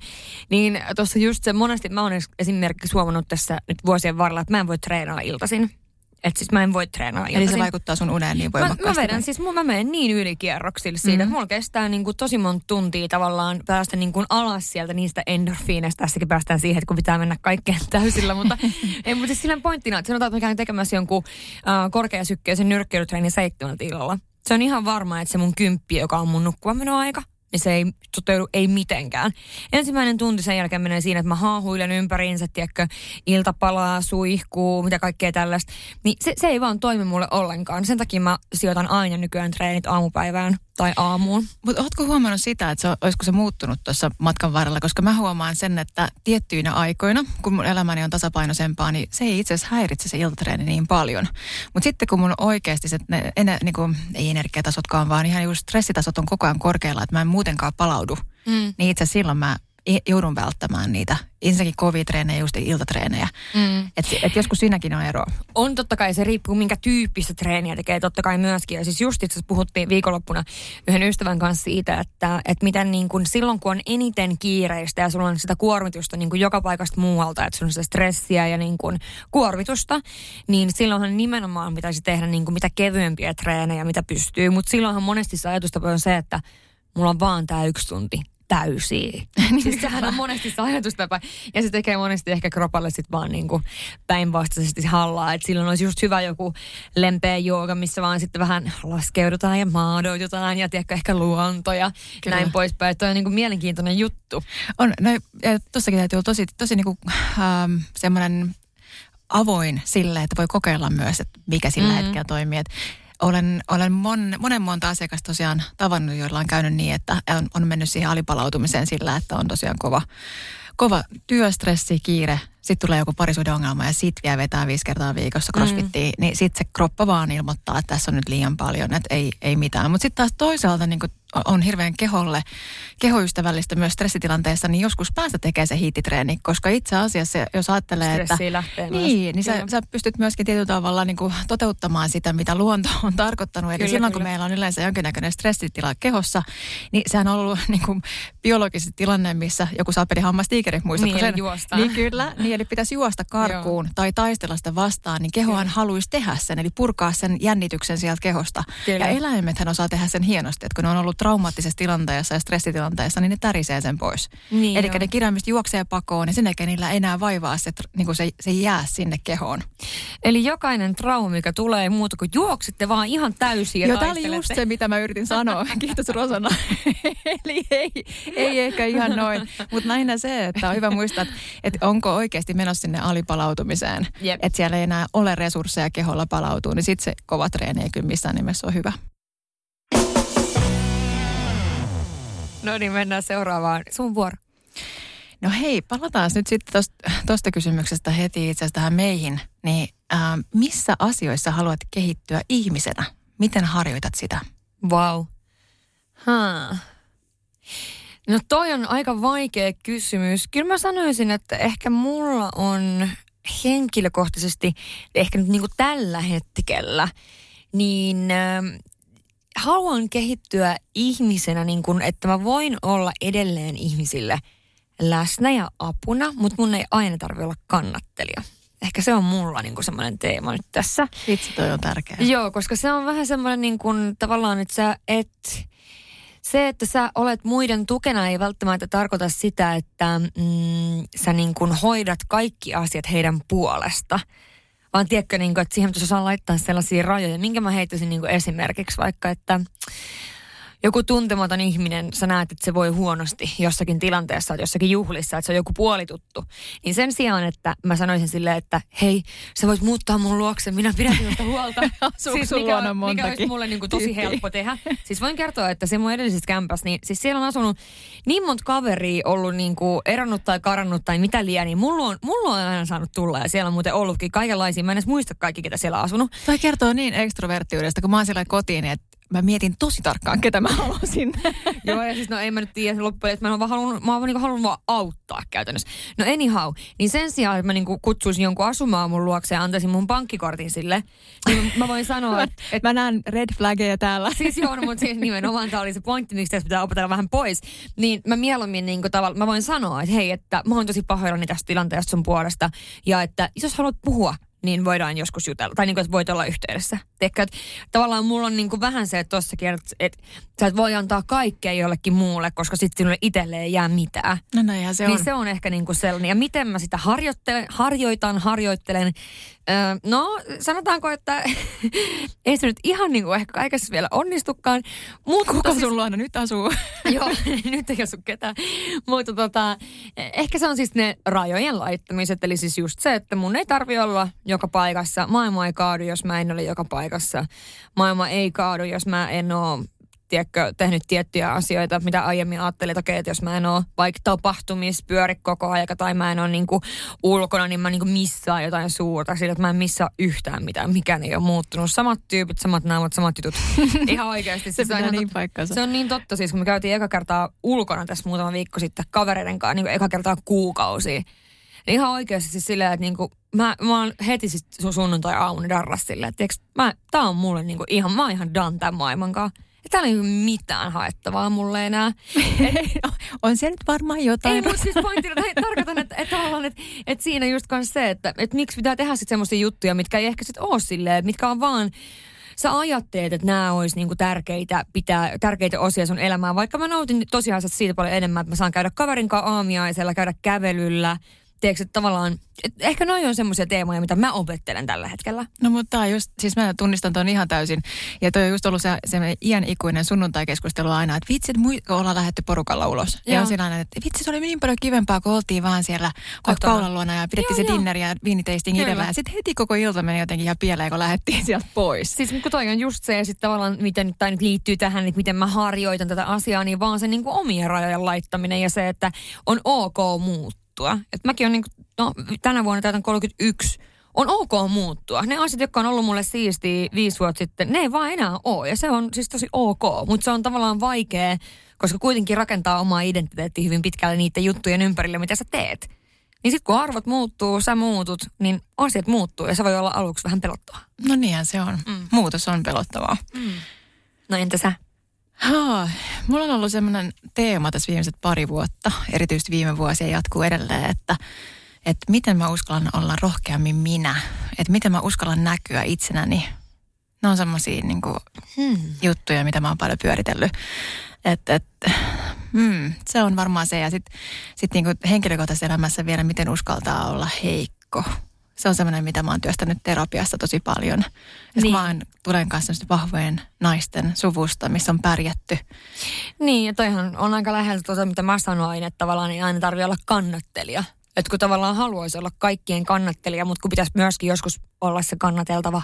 Niin tuossa just se monesti, mä oon esimerkiksi huomannut tässä nyt vuosien varrella, että mä en voi treenata iltaisin. Että siis mä en voi treenata iltaisin. Eli se vaikuttaa sun uneen niin voimakkaasti? Mä, mä vedän siis, mä menen niin ylikierroksille siitä, mm-hmm. että mulla kestää niin kuin tosi monta tuntia tavallaan päästä niin kuin alas sieltä niistä endorfiineista. Tässäkin päästään siihen, että kun pitää mennä kaikkeen täysillä, mutta, ei, mutta siis sillä pointtina, että sanotaan, että mä käyn tekemässä jonkun uh, korkeasykkeisen nyrkkeilytreenin seitsemältä illalla. Se on ihan varma, että se mun kymppi, joka on mun nukkuamenoaika, niin se ei toteudu ei mitenkään. Ensimmäinen tunti sen jälkeen menee siinä, että mä haahuilen ympäriinsä, tiedätkö, ilta palaa, suihkuu, mitä kaikkea tällaista. Niin se, se ei vaan toimi mulle ollenkaan. Sen takia mä sijoitan aina nykyään treenit aamupäivään tai aamuun. Mutta ootko huomannut sitä, että se, olisiko se muuttunut tuossa matkan varrella? Koska mä huomaan sen, että tiettyinä aikoina, kun mun elämäni on tasapainoisempaa, niin se ei itse asiassa häiritse se iltatreeni niin paljon. Mutta sitten kun mun oikeasti se, ne, ne, niin kuin, ei energiatasotkaan, vaan ihan just stressitasot on koko ajan korkealla, että mä en muutenkaan palaudu, mm. niin itse silloin mä joudun välttämään niitä. Ensinnäkin kovia-treenejä, just iltatreenejä. Mm. Että et joskus siinäkin on ero. On totta kai, se riippuu minkä tyyppistä treeniä tekee totta kai myöskin. Ja siis just itse puhuttiin viikonloppuna yhden ystävän kanssa siitä, että, että miten niin kuin silloin kun on eniten kiireistä ja sulla on sitä kuormitusta niin kuin joka paikasta muualta, että sulla on sitä stressiä ja niin kuin kuormitusta, niin silloinhan nimenomaan pitäisi tehdä niin mitä kevyempiä treenejä, mitä pystyy. Mutta silloinhan monesti se ajatustapa on se, että mulla on vaan tämä yksi tunti täysiä. niin siis sehän on monesti se ajatustapa. Ja se tekee monesti ehkä kropalle sitten vaan niinku päinvastaisesti hallaa. Että silloin olisi just hyvä joku lempeä jooga, missä vaan sitten vähän laskeudutaan ja maadoitutaan ja tiedätkö, ehkä luonto ja Kyllä. näin poispäin. Että on niinku mielenkiintoinen juttu. On, no, ja tossakin täytyy olla tosi, tosi niinku, ähm, semmoinen avoin sille, että voi kokeilla myös, että mikä sillä mm-hmm. hetkellä toimii. Että olen, olen mon, monen monta asiakasta tosiaan tavannut, joilla on käynyt niin, että on, on mennyt siihen alipalautumiseen sillä, että on tosiaan kova, kova työstressi, kiire, sitten tulee joku parisuuden ongelma ja sit vielä vetää viisi kertaa viikossa crossfittiin, mm. niin sitten se kroppa vaan ilmoittaa, että tässä on nyt liian paljon, että ei, ei mitään. Mutta sitten taas toisaalta niin on hirveän keholle, kehoystävällistä myös stressitilanteessa, niin joskus päästä tekee se hiittitreeni, koska itse asiassa jos ajattelee, Stressi että... lähtee Niin, niin sä, sä, pystyt myöskin tietyllä tavalla niin kuin toteuttamaan sitä, mitä luonto on tarkoittanut. Eli kyllä, silloin, kyllä. kun meillä on yleensä jonkinnäköinen stressitila kehossa, niin sehän on ollut niin kuin biologisesti tilanne, missä joku saapeli hammastiikeri, muistatko niin, sen? Juosta. Niin kyllä, niin eli pitäisi juosta karkuun Joo. tai taistella sitä vastaan, niin kehohan kyllä. haluaisi tehdä sen, eli purkaa sen jännityksen sieltä kehosta. Kyllä. Ja eläimethän osaa tehdä sen hienosti, että kun ne on ollut traumaattisessa tilanteessa ja stressitilanteessa, niin ne tärisee sen pois. Niin Eli ne kirjaimisesti juoksee pakoon, niin sen jälkeen niillä enää vaivaa se, niin kuin se, se jää sinne kehoon. Eli jokainen trauma, mikä tulee muuta kuin juoksitte vaan ihan täysin Joo, tämä oli just se, mitä mä yritin sanoa. Kiitos Rosana. Eli ei, ei ehkä ihan noin. Mutta näinä se, että on hyvä muistaa, että, että onko oikeasti menossa sinne alipalautumiseen. Yep. Että siellä ei enää ole resursseja keholla palautuu, niin sitten se kova treeni ei kyllä missään nimessä ole hyvä. No niin, mennään seuraavaan. Sun vuoro. No hei, palataan nyt sitten tuosta kysymyksestä heti itse asiassa tähän meihin. Niin äh, missä asioissa haluat kehittyä ihmisenä? Miten harjoitat sitä? Wow. Huh. No toi on aika vaikea kysymys. Kyllä mä sanoisin, että ehkä mulla on henkilökohtaisesti, ehkä nyt niin kuin tällä hetkellä, niin äh, haluan kehittyä ihmisenä, niin kuin, että mä voin olla edelleen ihmisille läsnä ja apuna, mutta mun ei aina tarvitse olla kannattelija. Ehkä se on mulla niin semmoinen teema nyt tässä. Itse toi on tärkeä. Joo, koska se on vähän semmoinen niin kuin, tavallaan, että sä et se, että sä olet muiden tukena ei välttämättä tarkoita sitä, että mm, sä niin kuin hoidat kaikki asiat heidän puolesta. Vaan tiedätkö, niin kuin, että siihen pitäisi osaa laittaa sellaisia rajoja. Minkä mä heittäisin niin kuin esimerkiksi vaikka, että joku tuntematon ihminen, sä näet, että se voi huonosti jossakin tilanteessa, että jossakin juhlissa, että se on joku puolituttu. Niin sen sijaan, että mä sanoisin silleen, että hei, sä voit muuttaa mun luokse, minä pidän sinusta huolta. siis mikä, mikä olisi mulle niin kuin tosi helppo tehdä. Siis voin kertoa, että se mun edellisessä kämpässä, niin siis siellä on asunut niin monta kaveria ollut niin kuin eronnut tai karannut tai mitä liian, niin mulla on, mulla on aina saanut tulla ja siellä on muuten ollutkin kaikenlaisia. Mä en edes muista kaikki, ketä siellä on asunut. Tai kertoo niin ekstroverttiudesta, kun mä oon siellä kotiin, että mä mietin tosi tarkkaan, ketä mä haluaisin. Joo, ja siis no ei mä nyt tiedä loppujen, että mä oon vaan halunnut, mä oon niinku halunnut vaan auttaa käytännössä. No anyhow, niin sen sijaan, että mä niinku kutsuisin jonkun asumaan mun luokse ja antaisin mun pankkikortin sille, niin mä voin sanoa, että... Et, mä näen red flaggeja täällä. Siis joo, no, mutta siis nimenomaan tämä oli se pointti, miksi tässä pitää opetella vähän pois. Niin mä mieluummin niinku tavalla, mä voin sanoa, että hei, että mä oon tosi pahoillani tästä tilanteesta sun puolesta. Ja että jos haluat puhua, niin voidaan joskus jutella. Tai niin kuin, että voit olla yhteydessä. Teekö, että tavallaan mulla on niin kuin vähän se, että tossakin, että, että sä et voi antaa kaikkea jollekin muulle, koska sitten sinulle itselleen ei jää mitään. No näinhän se niin on. Niin se on ehkä niin kuin sellainen. Ja miten mä sitä harjoittelen, harjoitan, harjoittelen. Öö, no, sanotaanko, että ei se nyt ihan niin kuin ehkä kaikessa vielä onnistukaan. Mutta Kuka siis, sun luona nyt asuu? joo, nyt ei asu ketään. Mutta tota, ehkä se on siis ne rajojen laittamiset. Eli siis just se, että mun ei tarvi olla joka paikassa. Maailma ei kaadu, jos mä en ole joka paikassa. Maailma ei kaadu, jos mä en ole tiedätkö, tehnyt tiettyjä asioita, mitä aiemmin ajattelin, että, okei, että jos mä en ole vaikka tapahtumissa pyöri koko ajan tai mä en ole niin kuin ulkona, niin mä niin kuin missaan jotain suurta. Sillä, että mä en missaa yhtään mitään. Mikään ei ole muuttunut. Samat tyypit, samat naamat, samat jutut. Ihan oikeasti. se, se, on niin totta, se on niin totta. Siis kun me käytiin eka kertaa ulkona tässä muutama viikko sitten kavereiden kanssa, niin eka kertaa kuukausi. Ihan oikeasti siis silleen, että niinku, mä, mä oon heti siis sunnuntai-aamuna darras silleen, että mä, tää on mulle niinku ihan, mä oon ihan done tämän maailman kanssa. Täällä ei ole mitään haettavaa mulle enää. Et, on se nyt varmaan jotain. Ei, mutta siis pointtina tarkoitan, että, että, että, että, että siinä just se, että, että miksi pitää tehdä sitten semmoisia juttuja, mitkä ei ehkä sitten ole silleen, mitkä on vaan sä ajattelet, että nämä olisi niinku tärkeitä, pitää, tärkeitä osia sun elämään, vaikka mä nautin tosiaan siitä paljon enemmän, että mä saan käydä kaverin kanssa aamiaisella, käydä kävelyllä, tiedätkö, että tavallaan, et ehkä noin on semmoisia teemoja, mitä mä opettelen tällä hetkellä. No mutta just, siis mä tunnistan tuon ihan täysin. Ja toi on just ollut se, se iän ikuinen sunnuntai-keskustelu aina, että vitsi, että ollaan lähdetty porukalla ulos. Ja, ja on sillä että vitsi, se oli niin paljon kivempaa, kun oltiin vaan siellä kaulan luona ja pidettiin joo, se dinneri ja viinitasting itsellä. Ja sitten heti koko ilta meni jotenkin ihan pieleen, kun lähdettiin sieltä pois. Siis kun toi on just se, ja sitten tavallaan, miten tämä nyt liittyy tähän, että miten mä harjoitan tätä asiaa, niin vaan se niin kuin omien rajojen laittaminen ja se, että on ok muuttua muuttua. Et mäkin on niin kuin, no, tänä vuonna täytän 31 on ok muuttua. Ne asiat, jotka on ollut mulle siistiä viisi vuotta sitten, ne ei vaan enää ole. Ja se on siis tosi ok, mutta se on tavallaan vaikea, koska kuitenkin rakentaa omaa identiteettiä hyvin pitkälle niiden juttujen ympärille, mitä sä teet. Niin sitten kun arvot muuttuu, sä muutut, niin asiat muuttuu ja se voi olla aluksi vähän pelottavaa. No niinhän se on. Mm. Muutos on pelottavaa. Mm. No entä sä? Ha, mulla on ollut semmoinen teema tässä viimeiset pari vuotta, erityisesti viime vuosia jatkuu edelleen, että, että miten mä uskallan olla rohkeammin minä, että miten mä uskallan näkyä itsenäni. Ne on semmoisia niin hmm. juttuja, mitä mä oon paljon pyöritellyt. Et, et, hmm, se on varmaan se. Ja sitten sit niin henkilökohtaisessa elämässä vielä, miten uskaltaa olla heikko se on semmoinen, mitä mä oon työstänyt terapiassa tosi paljon. Niin. Mä oon, tulen kanssa vahvojen naisten suvusta, missä on pärjätty. Niin, ja toihan on aika lähellä tuota, mitä mä sanoin, että tavallaan ei aina tarvitse olla kannattelija. Että kun tavallaan haluaisi olla kaikkien kannattelija, mutta kun pitäisi myöskin joskus olla se kannateltava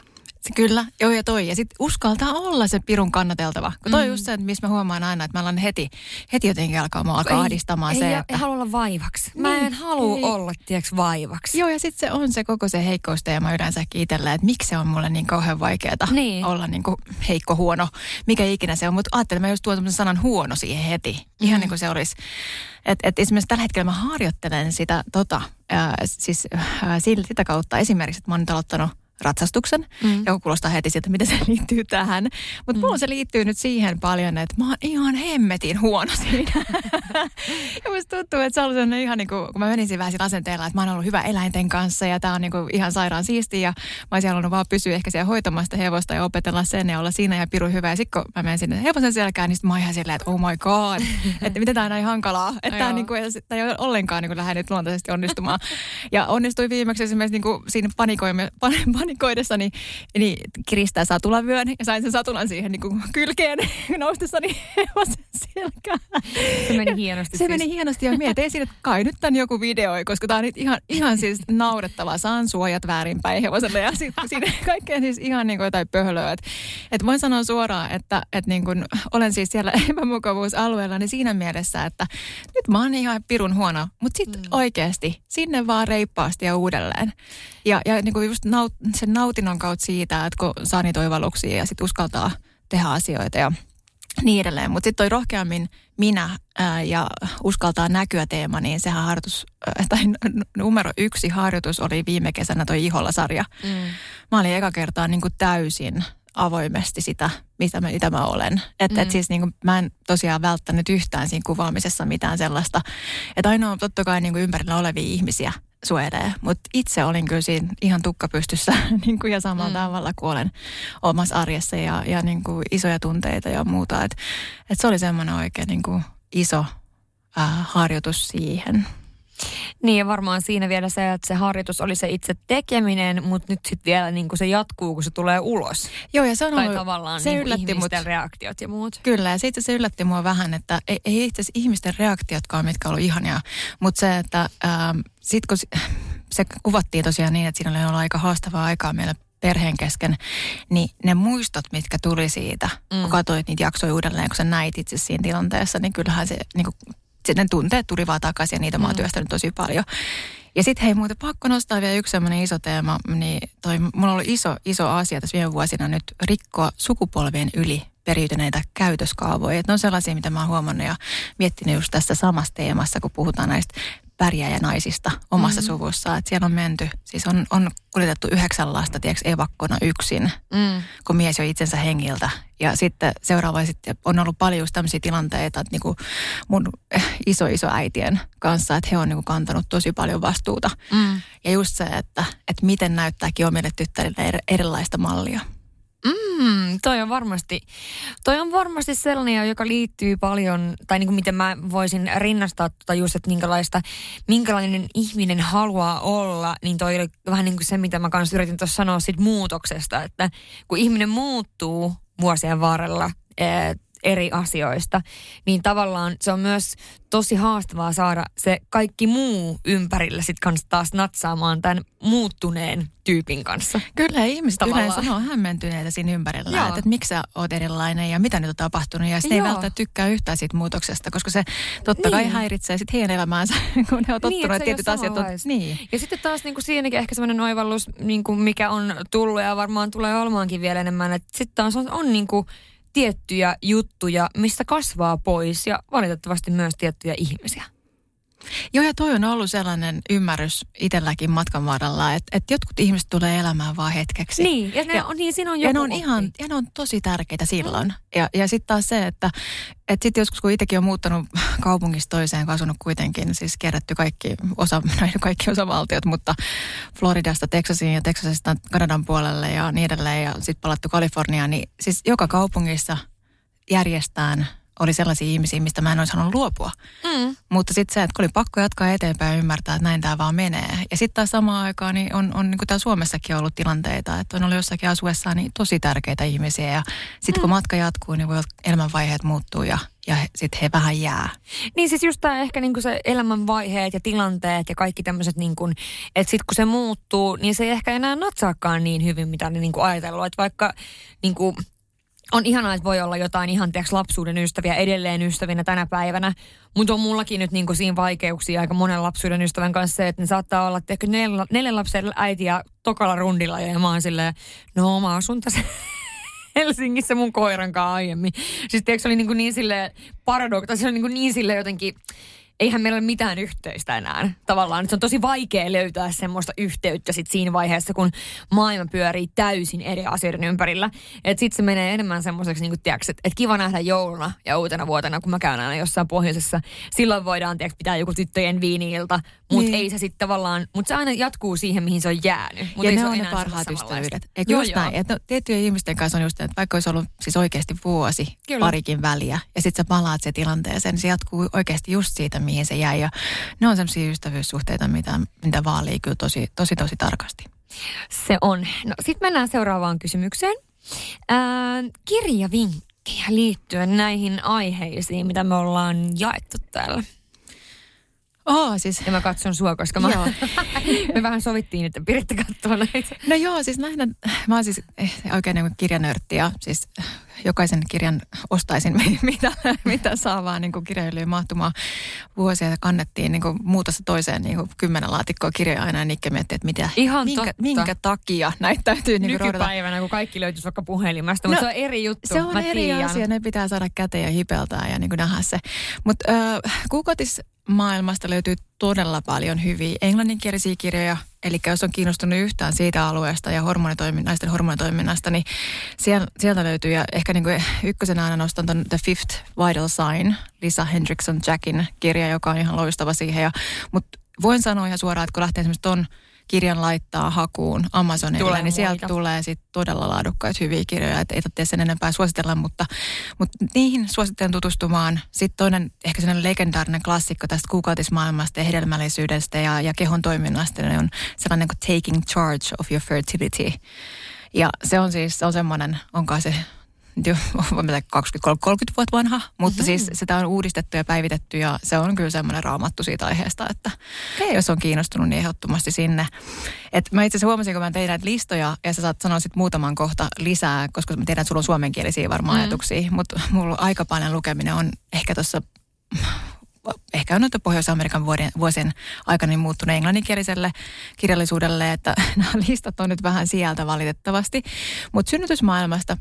Kyllä, joo ja toi. Ja sitten uskaltaa olla se pirun kannateltava. Kun toi mm. just se, että missä mä huomaan aina, että mä alan heti, heti jotenkin alkaa mua alkaa ahdistamaan ei, se, ei, että... Ei halua olla vaivaksi. Mä niin, en halua ei. olla, tiedätkö, vaivaksi. Joo, ja sitten se on se koko se heikkousteema yleensäkin itsellä, että miksi se on mulle niin kauhean vaikeaa niin. olla niin kuin heikko, huono, mikä ikinä se on. Mutta ajattelin, mä just tuon sanan huono siihen heti. Ihan mm. niin kuin se olisi. Että et esimerkiksi tällä hetkellä mä harjoittelen sitä tota, ää, siis ää, sitä kautta esimerkiksi, että mä oon nyt aloittanut ratsastuksen, mm. joka kuulostaa heti siltä, miten se liittyy tähän. Mutta mm. mulla se liittyy nyt siihen paljon, että mä oon ihan hemmetin huono siinä. ja musta tuntuu, että se on ihan niin kuin, kun mä menisin vähän sillä asenteella, että mä oon ollut hyvä eläinten kanssa ja tää on niin kuin ihan sairaan siistiä ja mä olisin halunnut vaan pysyä ehkä siellä hoitamasta hevosta ja opetella sen ja olla siinä ja piru hyvä. Ja sitten kun mä menen sinne hevosen selkään, niin sit mä oon ihan silleen, että oh my god, että miten tää on näin hankalaa. Että tää, niin kuin, tää ei ole ollenkaan niin kuin lähde nyt luontaisesti onnistumaan. ja onnistui viimeksi esimerkiksi niin kuin siinä panikoimme, pan, panikoidessani niin kiristää satulavyön ja sain sen satulan siihen niin kuin kylkeen noustessani hevosen selkään. Se meni hienosti Se siis. meni hienosti ja mietin siinä, että kai nyt tämän joku video, koska tämä on nyt ihan, ihan siis naurettavaa. Saan suojat väärinpäin hevoselle ja sitten siinä kaikkea siis ihan niin kuin jotain pöhlöä. Että et voin sanoa suoraan, että et niin kuin olen siis siellä epämukavuusalueella niin siinä mielessä, että nyt mä oon ihan pirun huono, mutta sitten mm. oikeasti sinne vaan reippaasti ja uudelleen. Ja, ja niin kuin just naut, sen nautinnon kautta siitä, että kun saa niitä oivalluksia ja sitten uskaltaa tehdä asioita ja niin edelleen. Mutta sitten toi rohkeammin minä ää, ja uskaltaa näkyä teema, niin sehän harjoitus, ää, tai numero yksi harjoitus oli viime kesänä toi Iholla-sarja. Mm. Mä olin eka kertaa niin kuin täysin avoimesti sitä, mitä mä, mitä mä olen. Että mm. et siis niin kuin, mä en tosiaan välttänyt yhtään siinä kuvaamisessa mitään sellaista. Että ainoa totta kai niin kuin ympärillä olevia ihmisiä suojelee. Mutta itse olin kyllä siinä ihan tukkapystyssä niin kuin ja samalla mm. tavalla kuin olen omassa arjessa ja, ja niin kuin isoja tunteita ja muuta. Et, et se oli semmoinen oikein niin kuin iso äh, harjoitus siihen. Niin ja varmaan siinä vielä se, että se harjoitus oli se itse tekeminen, mutta nyt sitten vielä niin kuin se jatkuu, kun se tulee ulos. Joo ja se on tai ollut, tavallaan se niin yllätti mut. reaktiot ja muut. Kyllä, ja siitä se yllätti mua vähän, että ei, ei itse asiassa ihmisten reaktiotkaan, mitkä ollut ihania, mutta se, että ähm, sit kun se, se kuvattiin tosiaan niin, että siinä oli ollut aika haastavaa aikaa meillä perheen kesken, niin ne muistot, mitkä tuli siitä, mm. kun katsoit niitä jaksoja uudelleen, kun sä näit itse siinä tilanteessa, niin kyllähän se, niin kuin, ne tunteet tuli vaan takaisin ja niitä mm. mä oon työstänyt tosi paljon. Ja sitten hei muuten pakko nostaa vielä yksi sellainen iso teema, niin toi, mulla on ollut iso, iso asia tässä viime vuosina nyt rikkoa sukupolvien yli periytyneitä käytöskaavoja. Et ne on sellaisia, mitä mä oon huomannut ja miettinyt just tässä samassa teemassa, kun puhutaan näistä pärjääjänaisista omassa mm-hmm. suvussa. Että siellä on menty, siis on, on kuljetettu yhdeksän lasta, tiedätkö, evakkona yksin, mm. kun mies jo itsensä hengiltä. Ja sitten seuraava sitten on ollut paljon just tämmöisiä tilanteita, että niinku mun iso iso äitien kanssa, että he on niinku kantanut tosi paljon vastuuta. Mm. Ja just se, että, että miten näyttääkin omille tyttärille erilaista mallia. Mm, toi on varmasti, toi on varmasti sellainen, joka liittyy paljon, tai niin kuin miten mä voisin rinnastaa tota just, että minkälaista, minkälainen ihminen haluaa olla, niin toi oli vähän niin kuin se, mitä mä kanssa yritin tuossa sanoa siitä muutoksesta, että kun ihminen muuttuu vuosien varrella, eri asioista, niin tavallaan se on myös tosi haastavaa saada se kaikki muu ympärillä sitten kanssa taas natsaamaan tämän muuttuneen tyypin kanssa. Kyllä ihmiset tavallaan. yleensä on hämmentyneitä siinä ympärillä, että, että miksi sä oot erilainen ja mitä nyt on tapahtunut. Ja sitten ei välttämättä tykkää yhtään siitä muutoksesta, koska se totta niin. kai häiritsee sitten heidän elämäänsä, kun ne on tottunut, niin, että tietyt asiat on... Niin. Ja sitten taas niin kuin siinäkin ehkä semmoinen oivallus, niin kuin mikä on tullut ja varmaan tulee olemaankin vielä enemmän, että sitten taas on, on niin kuin tiettyjä juttuja, mistä kasvaa pois ja valitettavasti myös tiettyjä ihmisiä. Joo, ja toi on ollut sellainen ymmärrys itselläkin matkan varrella, että, että jotkut ihmiset tulee elämään vaan hetkeksi. Niin, ja, ne ja, on, niin siinä on joku ja ne on, ihan, ja ne on tosi tärkeitä silloin. Mm. Ja, ja sitten taas se, että, että sitten joskus kun itsekin on muuttanut kaupungista toiseen, asunut kuitenkin, siis kerätty kaikki, osa, no kaikki osavaltiot, mutta Floridasta Texasiin ja Texasista Kanadan puolelle ja niin edelleen, ja sitten palattu Kaliforniaan, niin siis joka kaupungissa järjestään – oli sellaisia ihmisiä, mistä mä en olisi halunnut luopua. Mm. Mutta sitten se, että oli pakko jatkaa eteenpäin ja ymmärtää, että näin tämä vaan menee. Ja sitten taas samaan aikaan niin on, on niin kuin täällä Suomessakin ollut tilanteita, että on ollut jossakin asuessaan niin tosi tärkeitä ihmisiä. Ja sitten mm. kun matka jatkuu, niin voi olla elämänvaiheet muuttuu ja, ja sitten he vähän jää. Niin siis just tämä ehkä niinku se elämänvaiheet ja tilanteet ja kaikki tämmöiset, niinku, että sitten kun se muuttuu, niin se ei ehkä enää natsaakaan niin hyvin, mitä ne niinku ajatellut. Että vaikka niinku, on ihanaa, että voi olla jotain ihan tiiäks, lapsuuden ystäviä edelleen ystävinä tänä päivänä. Mutta on mullakin nyt niin siinä vaikeuksia aika monen lapsuuden ystävän kanssa se, että ne saattaa olla tiedätkö, neljä, lapsen äiti ja tokalla rundilla. Ja mä oon silleen, no mä asun tässä Helsingissä mun koiran kanssa aiemmin. Siis tiedätkö, se oli niin, niin silleen paradoksi, se oli niin, niin silleen jotenkin eihän meillä ole mitään yhteistä enää. Tavallaan se on tosi vaikea löytää semmoista yhteyttä sit siinä vaiheessa, kun maailma pyörii täysin eri asioiden ympärillä. Että sitten se menee enemmän semmoiseksi, niin että et kiva nähdä jouluna ja uutena vuotena, kun mä käyn aina jossain pohjoisessa. Silloin voidaan tiiäks, pitää joku tyttöjen viiniilta, mutta niin. ei se sitten tavallaan, mutta se aina jatkuu siihen, mihin se on jäänyt. Mut ja ei ne se on ne parhaat ystävyydet. Eikö joo, just joo. näin, että no, tiettyjen ihmisten kanssa on just, että vaikka olisi ollut siis oikeasti vuosi, Kyllä. parikin väliä, ja sitten sä palaat se tilanteeseen, se jatkuu oikeasti just siitä, mihin se jäi. Ja ne on sellaisia ystävyyssuhteita, mitä, mitä vaalii kyllä tosi, tosi, tosi tarkasti. Se on. No sitten mennään seuraavaan kysymykseen. Ää, kirjavinkkejä liittyen näihin aiheisiin, mitä me ollaan jaettu täällä. Oh, siis... Ja mä katson sua, koska mä, me vähän sovittiin, että Piritta katsoo näitä. No joo, siis nähdään, mä oon siis eh, oikein niin kirjanörtti ja siis jokaisen kirjan ostaisin, mitä, mitä saa vaan niin kirjailijoille mahtumaan vuosia. Kannettiin niin kuin muutasta toiseen niin kuin kymmenen laatikkoa kirjoja aina ja Nikke miettii, että mitä, Ihan minkä, totta. minkä takia näitä täytyy niin Nykypäivänä, kun kaikki löytyisi vaikka puhelimesta, no, mutta se on eri juttu. Se on Mä eri tiiän. asia, ne pitää saada käteen ja hipeltää ja niin kuin nähdä se. Mutta äh, kuukotis maailmasta löytyy todella paljon hyviä englanninkielisiä kirjoja. Eli jos on kiinnostunut yhtään siitä alueesta ja hormonitoiminnasta, hormonitoiminnasta, niin sieltä, löytyy. Ja ehkä niin kuin ykkösenä aina nostan ton The Fifth Vital Sign, Lisa Hendrickson Jackin kirja, joka on ihan loistava siihen. Mutta voin sanoa ihan suoraan, että kun lähtee esimerkiksi ton kirjan laittaa hakuun Amazonille, tulee niin sieltä muita. tulee sit todella laadukkaita hyviä kirjoja, että ei tarvitse sen enempää suositella, mutta, mutta niihin suosittelen tutustumaan. Sitten toinen ehkä sellainen legendaarinen klassikko tästä kuukautismaailmasta ja hedelmällisyydestä ja, ja kehon toiminnasta niin on sellainen kuin Taking Charge of Your Fertility. Ja se on siis, se on semmoinen, onkaan se 20-30 vuotta vanha, mutta mm-hmm. siis sitä on uudistettu ja päivitetty ja se on kyllä semmoinen raamattu siitä aiheesta, että okay. jos on kiinnostunut, niin ehdottomasti sinne. Et mä itse asiassa huomasin, kun mä tein näitä listoja ja sä saat sanoa sitten muutaman kohta lisää, koska mä tiedän, että sulla on suomenkielisiä varmaan mm. ajatuksia, mutta mulla aika paljon lukeminen on ehkä tuossa ehkä on noita Pohjois-Amerikan vuosien, vuosien aikana niin muuttunut englanninkieliselle kirjallisuudelle, että nämä listat on nyt vähän sieltä valitettavasti. Mutta synnytysmaailmasta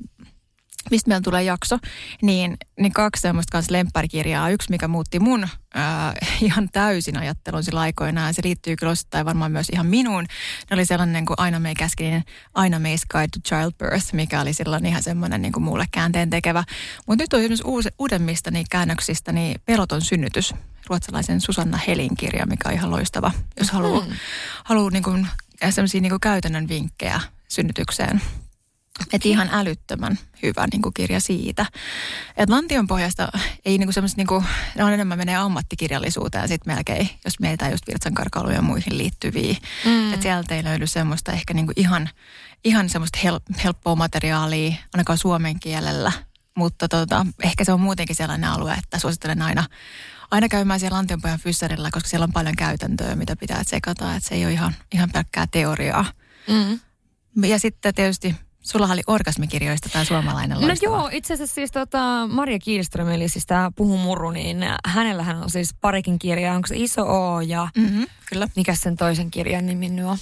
mistä meillä tulee jakso, niin, niin kaksi semmoista kanssa lempparikirjaa. Yksi, mikä muutti mun äh, ihan täysin ajattelun sillä aikoinaan. Se liittyy kyllä osittain varmaan myös ihan minuun. Ne oli sellainen kuin Aina May Käskinen, Aina May's Guide to Childbirth, mikä oli silloin ihan semmoinen niin kuin mulle käänteen tekevä. Mutta nyt on esimerkiksi uusi, uudemmista niin käännöksistä niin Peloton synnytys, ruotsalaisen Susanna Helin kirja, mikä on ihan loistava, jos haluaa, mm. haluaa niin kuin, sellaisia niin kuin käytännön vinkkejä synnytykseen. Että ihan älyttömän hyvä niin kuin kirja siitä. Että Lantion pohjasta ei niin kuin semmoista, niin kuin, ne on enemmän menee ammattikirjallisuuteen sitten melkein, jos meitä just virtsankarkailuun ja muihin liittyviä. Mm. Että sieltä ei löydy semmoista ehkä niin kuin ihan, ihan semmoista hel, helppoa materiaalia, ainakaan suomen kielellä. Mutta tota, ehkä se on muutenkin sellainen alue, että suosittelen aina, aina käymään siellä Lantionpojan fyssarilla, koska siellä on paljon käytäntöä, mitä pitää tsekata. Että se ei ole ihan, ihan pelkkää teoriaa. Mm. Ja sitten tietysti Sulla oli orgasmikirjoista tämä suomalainen No joo, itse asiassa siis tota, Maria Kielström, eli siis tämä Puhu Muru, niin hänellähän on siis parikin kirjaa. Onko se Iso O ja mm-hmm, kyllä. mikä sen toisen kirjan nimi nyt on?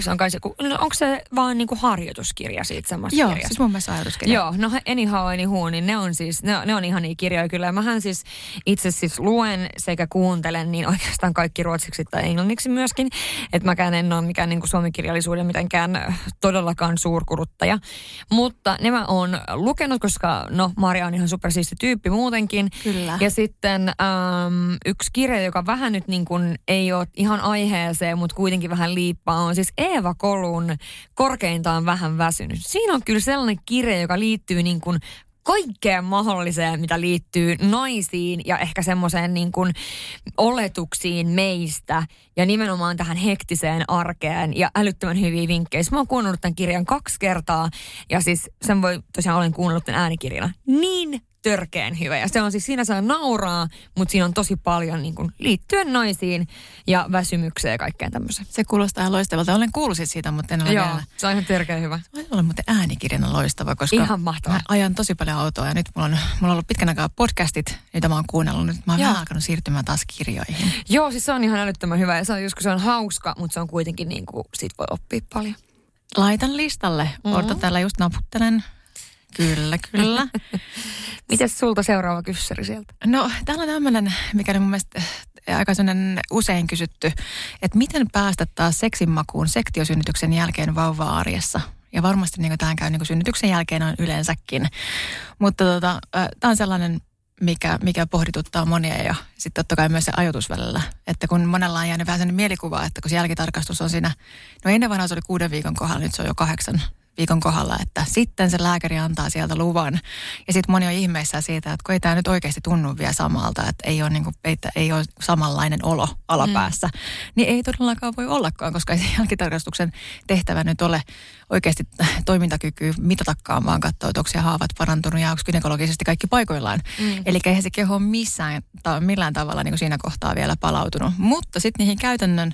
Se on kai se, no onko se vaan niinku harjoituskirja siitä samasta Joo, kirjasta? siis mun mielestä harjoituskirja. Joo, no anyhow, anyhow, niin ne on siis, ne, ne on ihan niin kirjoja kyllä. Ja mähän siis itse siis luen sekä kuuntelen niin oikeastaan kaikki ruotsiksi tai englanniksi myöskin. Että mäkään en ole mikään niinku suomikirjallisuuden mitenkään todellakaan suurkuluttaja. Mutta ne mä oon lukenut, koska no Maria on ihan supersiisti tyyppi muutenkin. Kyllä. Ja sitten äm, yksi kirja, joka vähän nyt niin kuin ei ole ihan aiheeseen, mutta kuitenkin vähän liippaa, on siis Eeva Kolun Korkeintaan vähän väsynyt. Siinä on kyllä sellainen kirja, joka liittyy niin kuin kaikkeen mahdolliseen, mitä liittyy naisiin ja ehkä semmoiseen niin kuin oletuksiin meistä ja nimenomaan tähän hektiseen arkeen ja älyttömän hyviä vinkkejä. Mä oon kuunnellut tämän kirjan kaksi kertaa ja siis sen voi, tosiaan olen kuunnellut tämän äänikirjana. Niin törkeen hyvä. Ja se on siis, siinä saa nauraa, mutta siinä on tosi paljon niin kuin, liittyen naisiin ja väsymykseen ja kaikkeen tämmöiseen. Se kuulostaa loistavalta. Olen kuullut siitä, mutta en ole Joo, vielä. se on ihan törkeen hyvä. Se on muuten äänikirjana loistava, koska Ihan mahtavaa. mä ajan tosi paljon autoa ja nyt mulla on, mulla on ollut pitkän aikaa podcastit, joita mä oon kuunnellut. Nyt mä oon vähän alkanut siirtymään taas kirjoihin. Joo, siis se on ihan älyttömän hyvä ja se on joskus se on hauska, mutta se on kuitenkin niin kuin, siitä voi oppia paljon. Laitan listalle. Mm-hmm. Orta täällä just naputtelen Kyllä, kyllä. Mites sulta seuraava kyssäri sieltä? No, täällä on tämmöinen, mikä on mun mielestä aika usein kysytty, että miten päästä taas seksin makuun sektiosynnytyksen jälkeen vauva-arjessa? Ja varmasti niin tähän käy niin synnytyksen jälkeen on yleensäkin. Mutta tota, tämä on sellainen, mikä, mikä pohdituttaa monia ja sitten totta kai myös se ajoitus välillä. Että kun monella on jäänyt vähän sellainen mielikuva, että kun se jälkitarkastus on siinä, no ennen vanhaa se oli kuuden viikon kohdalla, nyt se on jo kahdeksan viikon kohdalla, että sitten se lääkäri antaa sieltä luvan. Ja sitten moni on ihmeissä siitä, että kun ei tämä nyt oikeasti tunnu vielä samalta, että ei ole, niin kuin, että ei ole samanlainen olo alapäässä, mm. niin ei todellakaan voi ollakaan, koska ei se jälkitarkastuksen tehtävä nyt ole oikeasti toimintakyky mitatakaan, vaan katsoa, että onko se haavat parantunut ja onko gynekologisesti kaikki paikoillaan. Mm. Eli eihän se keho missään tai millään tavalla niin kuin siinä kohtaa vielä palautunut. Mutta sitten niihin käytännön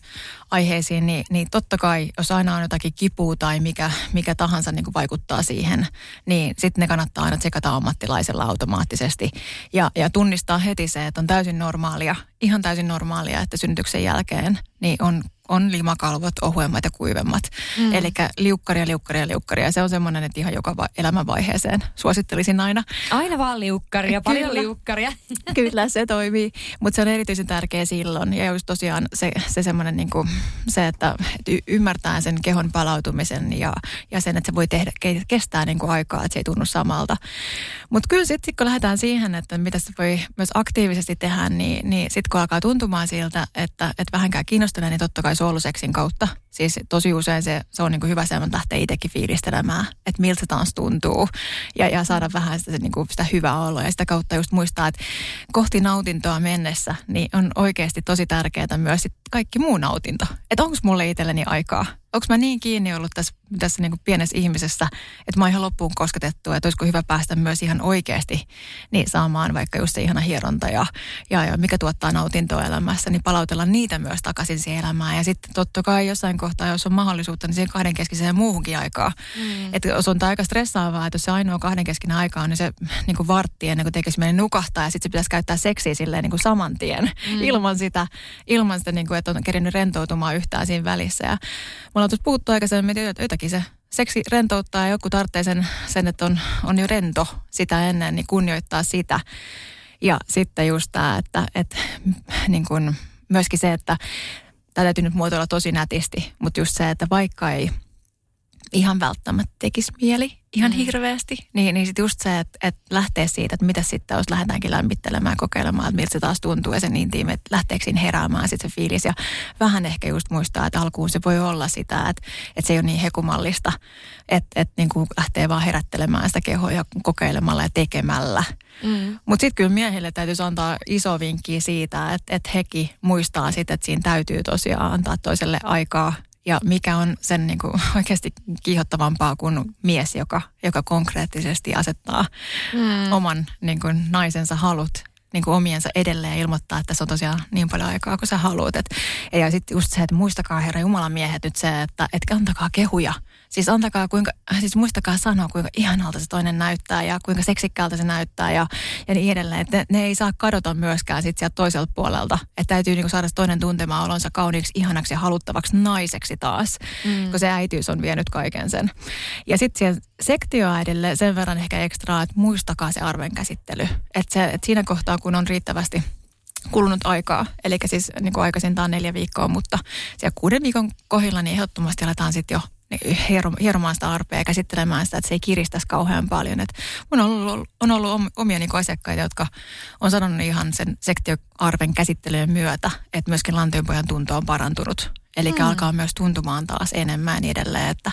aiheisiin, niin, niin totta kai, jos aina on jotakin kipua tai mikä, mikä tahansa niin kuin vaikuttaa siihen, niin sitten ne kannattaa aina tsekata ammattilaisella automaattisesti. Ja, ja tunnistaa heti se, että on täysin normaalia, ihan täysin normaalia, että synnytyksen jälkeen niin on on limakalvot ohuemmat ja kuivemmat. Mm. Eli liukkaria, liukkaria, liukkaria. Se on semmoinen, että ihan joka va- elämänvaiheeseen suosittelisin aina. Aina vaan liukkaria, paljon Kyllä. liukkaria. Kyllä, se toimii. Mutta se on erityisen tärkeä silloin. Ja just tosiaan se, se semmoinen niin kuin, se, että, että ymmärtää sen kehon palautumisen ja, ja sen, että se voi tehdä, kestää niin kuin aikaa, että se ei tunnu samalta. Mutta kyllä sitten kun lähdetään siihen, että mitä se voi myös aktiivisesti tehdä, niin, niin sitten kun alkaa tuntumaan siltä, että, että vähänkään kiinnostuneen, niin totta kai suoluseksin kautta. Siis tosi usein se, se on niin kuin hyvä se, että lähtee itsekin fiilistelemään, että miltä se taas tuntuu. Ja, ja saada vähän sitä, niin kuin sitä hyvää oloa. Ja sitä kautta just muistaa, että kohti nautintoa mennessä, niin on oikeasti tosi tärkeää myös sit kaikki muu nautinto. Että onko mulle itselleni aikaa onko mä niin kiinni ollut tässä, tässä niin kuin pienessä ihmisessä, että mä oon ihan loppuun kosketettu, että olisiko hyvä päästä myös ihan oikeasti niin saamaan vaikka just se ihana hieronta ja, ja, ja mikä tuottaa nautintoa elämässä, niin palautella niitä myös takaisin siihen elämään. Ja sitten totta kai jossain kohtaa, jos on mahdollisuutta, niin siihen kahdenkeskiseen muuhunkin aikaa. Mm. Että jos on aika stressaavaa, että jos se ainoa kahdenkeskinen aika on, niin se niin kuin vartti ennen kuin tekisi meidän nukahtaa ja sitten se pitäisi käyttää seksiä silleen niin kuin saman tien mm. ilman sitä, ilman sitä niin kuin, että on kerinyt rentoutumaan yhtään siinä välissä. Ja ollaan tuossa puhuttu aikaisemmin, että jotakin se seksi rentouttaa ja joku tarvitsee sen, sen, että on, on jo rento sitä ennen, niin kunnioittaa sitä. Ja sitten just tämä, että, että niin kuin myöskin se, että tämä täytyy nyt muotoilla tosi nätisti, mutta just se, että vaikka ei ihan välttämättä tekisi mieli ihan mm. hirveästi. Niin, niin sitten just se, että, että lähtee siitä, että mitä sitten, jos lähdetäänkin lämmittelemään ja kokeilemaan, että miltä se taas tuntuu ja sen intiimi, että lähteekö siinä heräämään sitten se fiilis. Ja vähän ehkä just muistaa, että alkuun se voi olla sitä, että, että se ei ole niin hekumallista, että, että niin kuin lähtee vaan herättelemään sitä kehoa ja kokeilemalla ja tekemällä. Mm. Mutta sitten kyllä miehille täytyisi antaa iso vinkki siitä, että, että hekin muistaa sitten, että siinä täytyy tosiaan antaa toiselle aikaa ja mikä on sen niin kuin oikeasti kiihottavampaa kuin mies, joka, joka konkreettisesti asettaa mm. oman niin kuin naisensa halut niin kuin omiensa edelleen ja ilmoittaa, että se on tosiaan niin paljon aikaa kuin sä haluat. Et, ja sitten just se, että muistakaa Herra Jumalan miehet nyt se, että et antakaa kehuja Siis antakaa kuinka, siis muistakaa sanoa, kuinka ihanalta se toinen näyttää ja kuinka seksikkäältä se näyttää ja, ja niin edelleen. Että ne, ne, ei saa kadota myöskään sit sieltä toiselta puolelta. Että täytyy niinku saada toinen tuntemaan olonsa kauniiksi, ihanaksi ja haluttavaksi naiseksi taas, mm. kun se äitiys on vienyt kaiken sen. Ja sitten siihen sektioäidille sen verran ehkä ekstraa, että muistakaa se arven käsittely. Että et siinä kohtaa, kun on riittävästi kulunut aikaa, eli siis niin kuin aikaisintaan neljä viikkoa, mutta siellä kuuden viikon kohdilla niin ehdottomasti aletaan sitten jo niin hieromaan sitä arpea ja käsittelemään sitä, että se ei kiristäisi kauhean paljon. Et mun on ollut, on ollut omia niin asiakkaita, jotka on sanonut ihan sen sektioarven käsittelyjen myötä, että myöskin lanteenpojan tunto on parantunut. Eli mm. alkaa myös tuntumaan taas enemmän ja niin edelleen, että,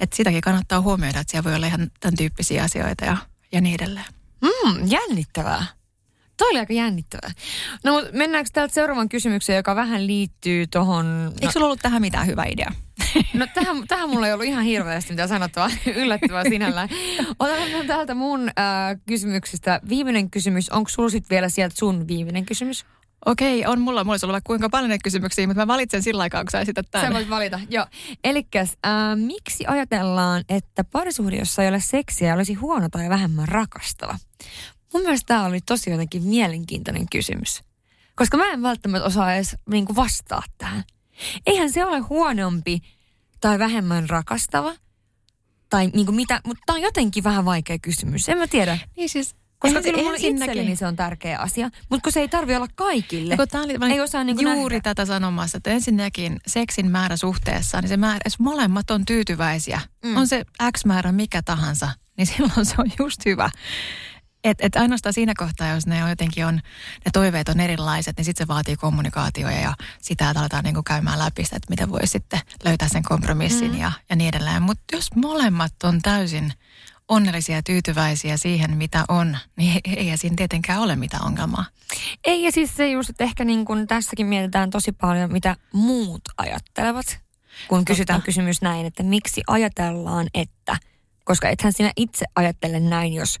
että sitäkin kannattaa huomioida, että siellä voi olla ihan tämän tyyppisiä asioita ja, ja niin edelleen. Mm, jännittävää. Toi oli aika jännittävää. No mennäänkö täältä seuraavan kysymykseen, joka vähän liittyy tuohon... No... Eikö sulla ollut tähän mitään hyvä idea? No tähän, tähän mulla ei ollut ihan hirveästi mitä sanottavaa, yllättävää sinällään. Otetaan täältä mun äh, kysymyksistä viimeinen kysymys. Onko sulla sitten vielä sieltä sun viimeinen kysymys? Okei, on mulla. Mulla olisi ollut kuinka paljon ne kysymyksiä, mutta mä valitsen sillä aikaa, kun sä esität tämän. Sä voit valita, joo. Elikkäs, äh, miksi ajatellaan, että parisuhde, jossa ei ole seksiä, olisi huono tai vähemmän rakastava? Mun mielestä tämä oli tosi jotenkin mielenkiintoinen kysymys. Koska mä en välttämättä osaa edes niin kuin vastaa tähän. Eihän se ole huonompi tai vähemmän rakastava, tai niin kuin mitä, mutta tämä on jotenkin vähän vaikea kysymys. En mä tiedä. Niin siis koska kyllä mulle itselleni se on tärkeä asia, mutta kun se ei tarvi olla kaikille. Ja tämä oli, ei osaa niin juuri nähdä. tätä sanomassa, että ensinnäkin seksin määrä suhteessa, niin se määrä, jos molemmat on tyytyväisiä, mm. on se X määrä mikä tahansa, niin silloin se on just hyvä. Et, et ainoastaan siinä kohtaa, jos ne on jotenkin on, ne toiveet on erilaiset, niin sitten se vaatii kommunikaatioja ja sitä, että aletaan niinku käymään läpi sitä, että miten voi sitten löytää sen kompromissin mm. ja, ja niin edelleen. Mutta jos molemmat on täysin onnellisia ja tyytyväisiä siihen, mitä on, niin ei siinä tietenkään ole mitään ongelmaa. Ei, ja siis se just, että ehkä niin kuin tässäkin mietitään tosi paljon, mitä muut ajattelevat. Kun Totta. kysytään kysymys näin, että miksi ajatellaan, että – koska ethän sinä itse ajattele näin, jos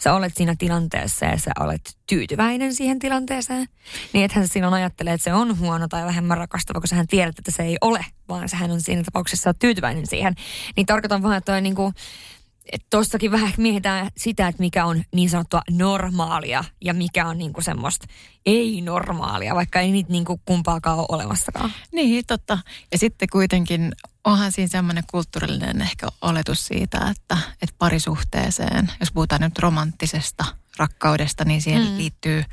sä olet siinä tilanteessa ja sä olet tyytyväinen siihen tilanteeseen. Niin ethän sä silloin ajattele, että se on huono tai vähemmän rakastava, kun sähän tiedät, että se ei ole, vaan sähän on siinä tapauksessa tyytyväinen siihen. Niin tarkoitan vaan, että niin kuin, että tuossakin vähän mietitään sitä, että mikä on niin sanottua normaalia ja mikä on niinku semmoista ei-normaalia, vaikka ei niitä niinku kumpaakaan ole olemassakaan. Niin, totta. Ja sitten kuitenkin onhan siinä semmoinen kulttuurillinen ehkä oletus siitä, että, että parisuhteeseen, jos puhutaan nyt romanttisesta rakkaudesta, niin siihen mm. liittyy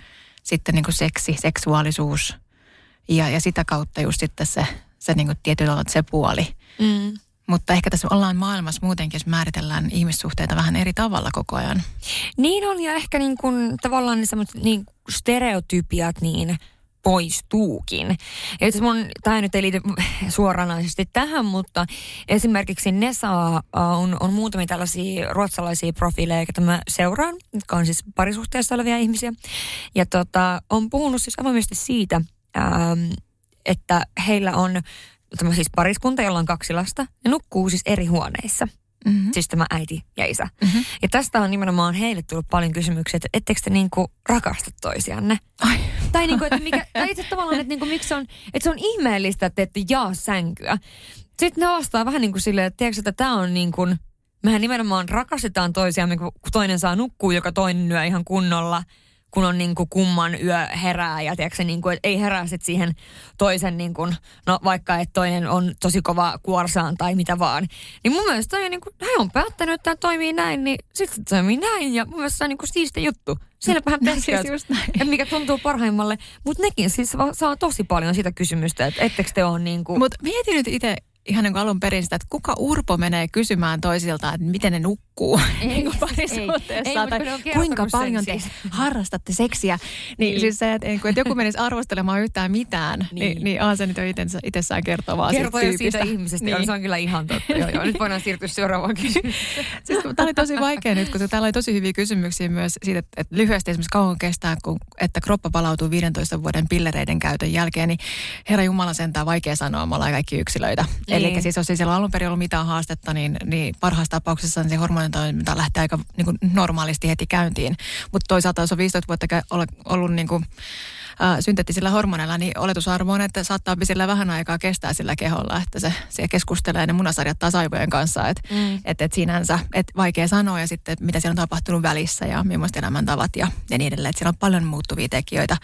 sitten niinku seksi, seksuaalisuus ja, ja sitä kautta just sitten se, se niinku tietyllä se puoli. Mm. Mutta ehkä tässä ollaan maailmassa muutenkin, jos määritellään ihmissuhteita vähän eri tavalla koko ajan. Niin on, ja ehkä niin kuin, tavallaan ne niin stereotypiat niin poistuukin. Ja mun, tämä nyt ei liity suoranaisesti tähän, mutta esimerkiksi Nesa äh, on, on muutamia tällaisia ruotsalaisia profiileja, joita mä seuraan, jotka on siis parisuhteessa olevia ihmisiä. Ja tota, on puhunut siis avoimesti siitä, ähm, että heillä on tämä siis pariskunta, jolla on kaksi lasta. Ne nukkuu siis eri huoneissa. Mm-hmm. Siis tämä äiti ja isä. Mm-hmm. Ja tästä on nimenomaan heille tullut paljon kysymyksiä, että ettekö te niinku rakasta toisianne? Ai. Tai, niinku, että mikä, tai itse tavallaan, että niinku, miksi on, että se on ihmeellistä, että ette jaa sänkyä. Sitten ne vastaa vähän niin kuin silleen, että tiedätkö, että tämä on niin kuin, mehän nimenomaan rakastetaan toisiamme, kun toinen saa nukkua, joka toinen yö ihan kunnolla – kun on niin kuin kumman yö herää ja tiedätkö, niin kuin, ei herää sit siihen toisen, niin kuin, no vaikka että toinen on tosi kova kuorsaan tai mitä vaan. Niin mun mielestä toi, niin kuin, hän on päättänyt, että tämä toimii näin, niin sitten se toimii näin ja mun mielestä se on niin kuin siisti juttu. Sielläpähän no, siis mikä tuntuu parhaimmalle. Mutta nekin siis saa tosi paljon sitä kysymystä, että ettekö te ole niin kuin... Mutta mieti nyt itse ihan niin kuin alun perin sitä, että kuka urpo menee kysymään toisilta, että miten ne nukkuu ei, niin kuin parisuhteessa, tai kuinka paljon te siis. harrastatte seksiä. Niin, niin. siis se, että, että joku menisi arvostelemaan yhtään mitään, niin, niin, niin on se nyt jo itsensä, itsessään kertovaa Kertoo siitä, siitä ihmisestä, niin. on, se on kyllä ihan totta. joo, joo. Nyt voidaan siirtyä seuraavaan kysymykseen. siis, tämä oli tosi vaikea nyt, kun täällä oli tosi hyviä kysymyksiä myös siitä, että, että lyhyesti esimerkiksi kauan kestää, kun, että kroppa palautuu 15 vuoden pillereiden käytön jälkeen, niin Herra Jumala sentään vaikea sanoa, me ollaan kaikki yksilöitä. Eli niin. siis jos ei siellä alun perin ollut mitään haastetta, niin, niin parhaassa tapauksessa niin se hormonitoiminta lähtee aika niin kuin normaalisti heti käyntiin. Mutta toisaalta jos on 15 vuotta ollut niin kuin, äh, synteettisillä hormoneilla, niin oletusarvo on, että saattaa sillä vähän aikaa kestää sillä keholla, että se, se keskustelee ne munasarjat taas aivojen kanssa. Että mm. et, et sinänsä et vaikea sanoa ja sitten, mitä siellä on tapahtunut välissä ja millaiset elämäntavat ja, ja niin edelleen. Että siellä on paljon muuttuvia tekijöitä.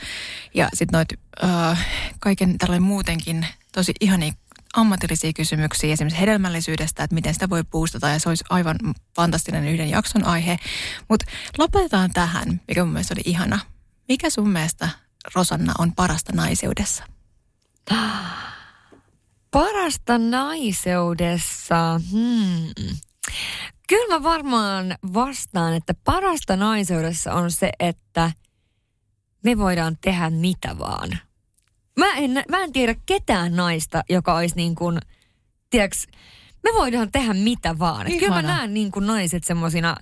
Ja sitten noit äh, kaiken tällainen muutenkin tosi ihani ammatillisia kysymyksiä esimerkiksi hedelmällisyydestä, että miten sitä voi boostata ja se olisi aivan fantastinen yhden jakson aihe. Mutta lopetetaan tähän, mikä mun mielestä oli ihana. Mikä sun mielestä, Rosanna, on parasta naiseudessa? Parasta naiseudessa? Hmm. Kyllä mä varmaan vastaan, että parasta naiseudessa on se, että me voidaan tehdä mitä vaan – Mä en, mä en tiedä ketään naista, joka olisi niin kuin, tiedäks, me voidaan tehdä mitä vaan. Et kyllä mä näen niin kuin naiset semmosina,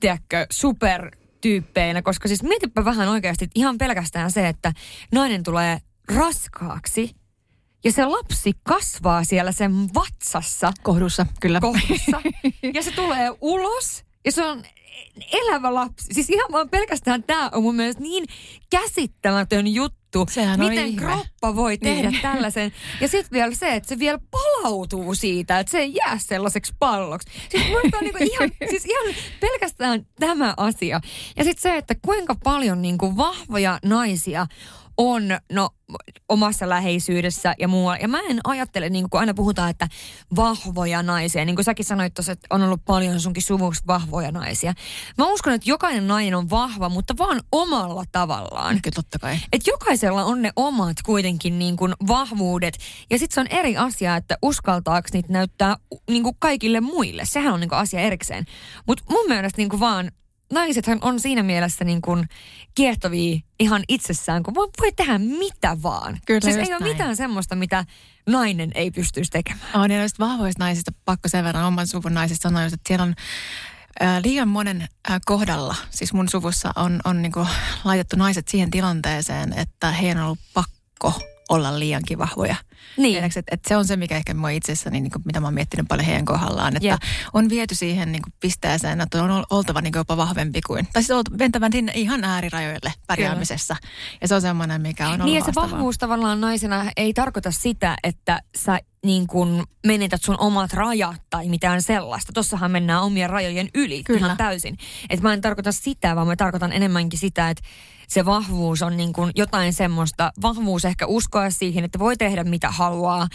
tiedätkö, supertyyppeinä, koska siis mietipä vähän oikeasti ihan pelkästään se, että nainen tulee raskaaksi ja se lapsi kasvaa siellä sen vatsassa. Kohdussa, kyllä. Kohdussa. Ja se tulee ulos ja se on elävä lapsi. Siis ihan vaan pelkästään tämä on mun mielestä niin käsittämätön juttu. Sehän miten ihme. kroppa voi tehdä niin. tällaisen. Ja sitten vielä se, että se vielä palautuu siitä, että se ei jää sellaiseksi palloksi. Siis on niinku ihan, siis ihan pelkästään tämä asia. Ja sitten se, että kuinka paljon niinku vahvoja naisia on no, omassa läheisyydessä ja muualla. Ja mä en ajattele, niin kun aina puhutaan, että vahvoja naisia. Niin kuin säkin sanoit tuossa, että on ollut paljon sunkin suvuksi vahvoja naisia. Mä uskon, että jokainen nainen on vahva, mutta vaan omalla tavallaan. Kyllä totta kai. Et jokaisella on ne omat kuitenkin niin kuin vahvuudet. Ja sitten se on eri asia, että uskaltaako niitä näyttää niin kuin kaikille muille. Sehän on niin kuin asia erikseen. Mutta mun mielestä niin kuin vaan naisethan on siinä mielessä niin kuin kiehtovia ihan itsessään, kun voi, voi tehdä mitä vaan. Kyllä, siis ei ole näin. mitään semmoista, mitä nainen ei pystyisi tekemään. On ja noista vahvoista naisista pakko sen verran oman suvun naisista sanoa, että siellä on liian monen kohdalla, siis mun suvussa on, on niinku laitettu naiset siihen tilanteeseen, että heidän on ollut pakko olla liiankin vahvoja. Niin. Että, että se on se, mikä ehkä mua itsessäni, niin kuin, mitä mä oon miettinyt paljon heidän kohdallaan, että Jep. on viety siihen niin kuin, pisteeseen, että on ol- oltava niin kuin, jopa vahvempi kuin, tai siis oltava ventävän sinne ihan äärirajoille pärjäämisessä. Ja se on semmoinen, mikä on ollut Niin ja se haastavaa. vahvuus tavallaan naisena ei tarkoita sitä, että sä niin kun menetät sun omat rajat tai mitään sellaista. Tossahan mennään omien rajojen yli Kyllä. ihan täysin. Et mä en tarkoita sitä, vaan mä tarkoitan enemmänkin sitä, että se vahvuus on niin kuin jotain semmoista, vahvuus ehkä uskoa siihen, että voi tehdä mitä haluaa.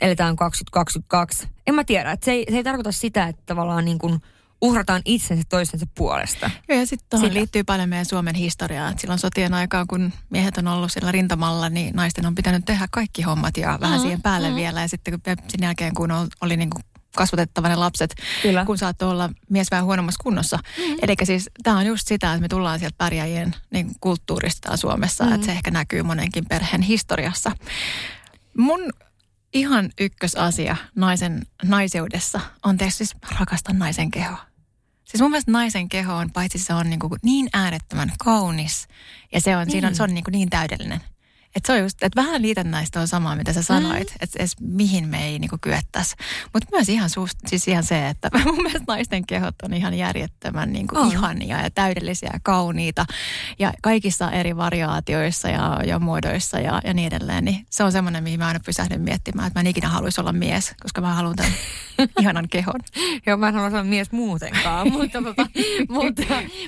Eletään 2022. En mä tiedä, että se ei, se ei tarkoita sitä, että tavallaan niin kuin uhrataan itsensä toisensa puolesta. Joo, ja sitten tuohon Sillä. liittyy paljon meidän Suomen historiaa. Et silloin sotien aikaan, kun miehet on ollut siellä rintamalla, niin naisten on pitänyt tehdä kaikki hommat ja vähän Mm, siihen päälle mm. vielä. Ja sitten kun sen jälkeen, kun oli, oli niin kuin kasvatettava ne lapset, Kyllä. kun saattoi olla mies vähän huonommassa kunnossa. Mm. Eli siis tämä on just sitä, että me tullaan sieltä pärjäjien niin kulttuurista Suomessa, mm. että se ehkä näkyy monenkin perheen historiassa. Mun ihan ykkösasia naisen naiseudessa on tietysti siis rakastan naisen kehoa. Siis mun mielestä naisen keho on, paitsi se on niin, kuin niin äärettömän kaunis ja se on, niin. siinä on, se on niin, kuin niin täydellinen. Että se on just, että vähän liitännäistä on samaa, mitä sä sanoit, mm. että edes mihin me ei niin kyettäisi. Mutta myös ihan, suust, siis ihan se, että mun mielestä naisten kehot on ihan järjettömän niin kuin On. ihania ja täydellisiä ja kauniita. Ja kaikissa eri variaatioissa ja, ja muodoissa ja, ja niin edelleen. Niin se on semmoinen, mihin mä aina pysähdyn miettimään, että mä en ikinä haluaisi olla mies, koska mä haluan tämän ihanan kehon. Joo, mä en halua sanoa mies muutenkaan, mutta, tota, mutta,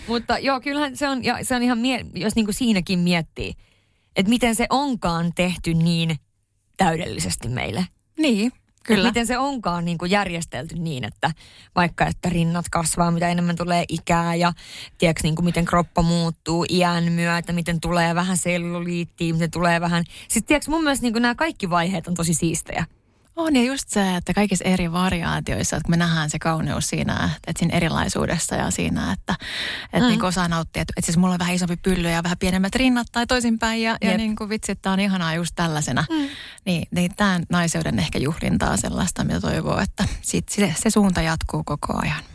mutta joo, kyllähän se on, ja se on ihan, mie- jos niinku siinäkin miettii, että miten se onkaan tehty niin täydellisesti meille. Niin, kyllä. Et miten se onkaan niin kuin järjestelty niin, että vaikka että rinnat kasvaa, mitä enemmän tulee ikää ja tiedätkö, niin kuin miten kroppa muuttuu iän myötä, miten tulee vähän selluliittiä, miten tulee vähän... Siis tiedätkö, mun mielestä niin kuin nämä kaikki vaiheet on tosi siistejä. On ja just se, että kaikissa eri variaatioissa, että me nähdään se kauneus siinä, että siinä erilaisuudessa ja siinä, että, että Mm. mm. niin osaa nauttia. Että siis mulla on vähän isompi pylly ja vähän pienemmät rinnat tai toisinpäin ja, ja niin kuin vitsi, että tämä on ihanaa just tällaisena. Mm. Niin, niin tämä naiseuden ehkä juhlintaa sellaista, mitä toivoo, että sit, se, se suunta jatkuu koko ajan.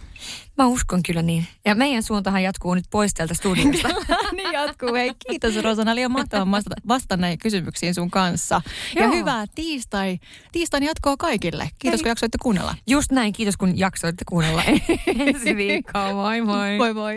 Mä uskon kyllä niin. Ja meidän suuntahan jatkuu nyt pois täältä studiosta. niin jatkuu. Hei, kiitos Rosana. Oli ihan mahtavaa vastata, vastata näihin kysymyksiin sun kanssa. Ja Joo. hyvää tiistai. Tiistain jatkoa kaikille. Kiitos, Hei. kun jaksoitte kuunnella. Just näin, kiitos kun jaksoitte kuunnella ensi viikkoa. Moi moi. Moi moi.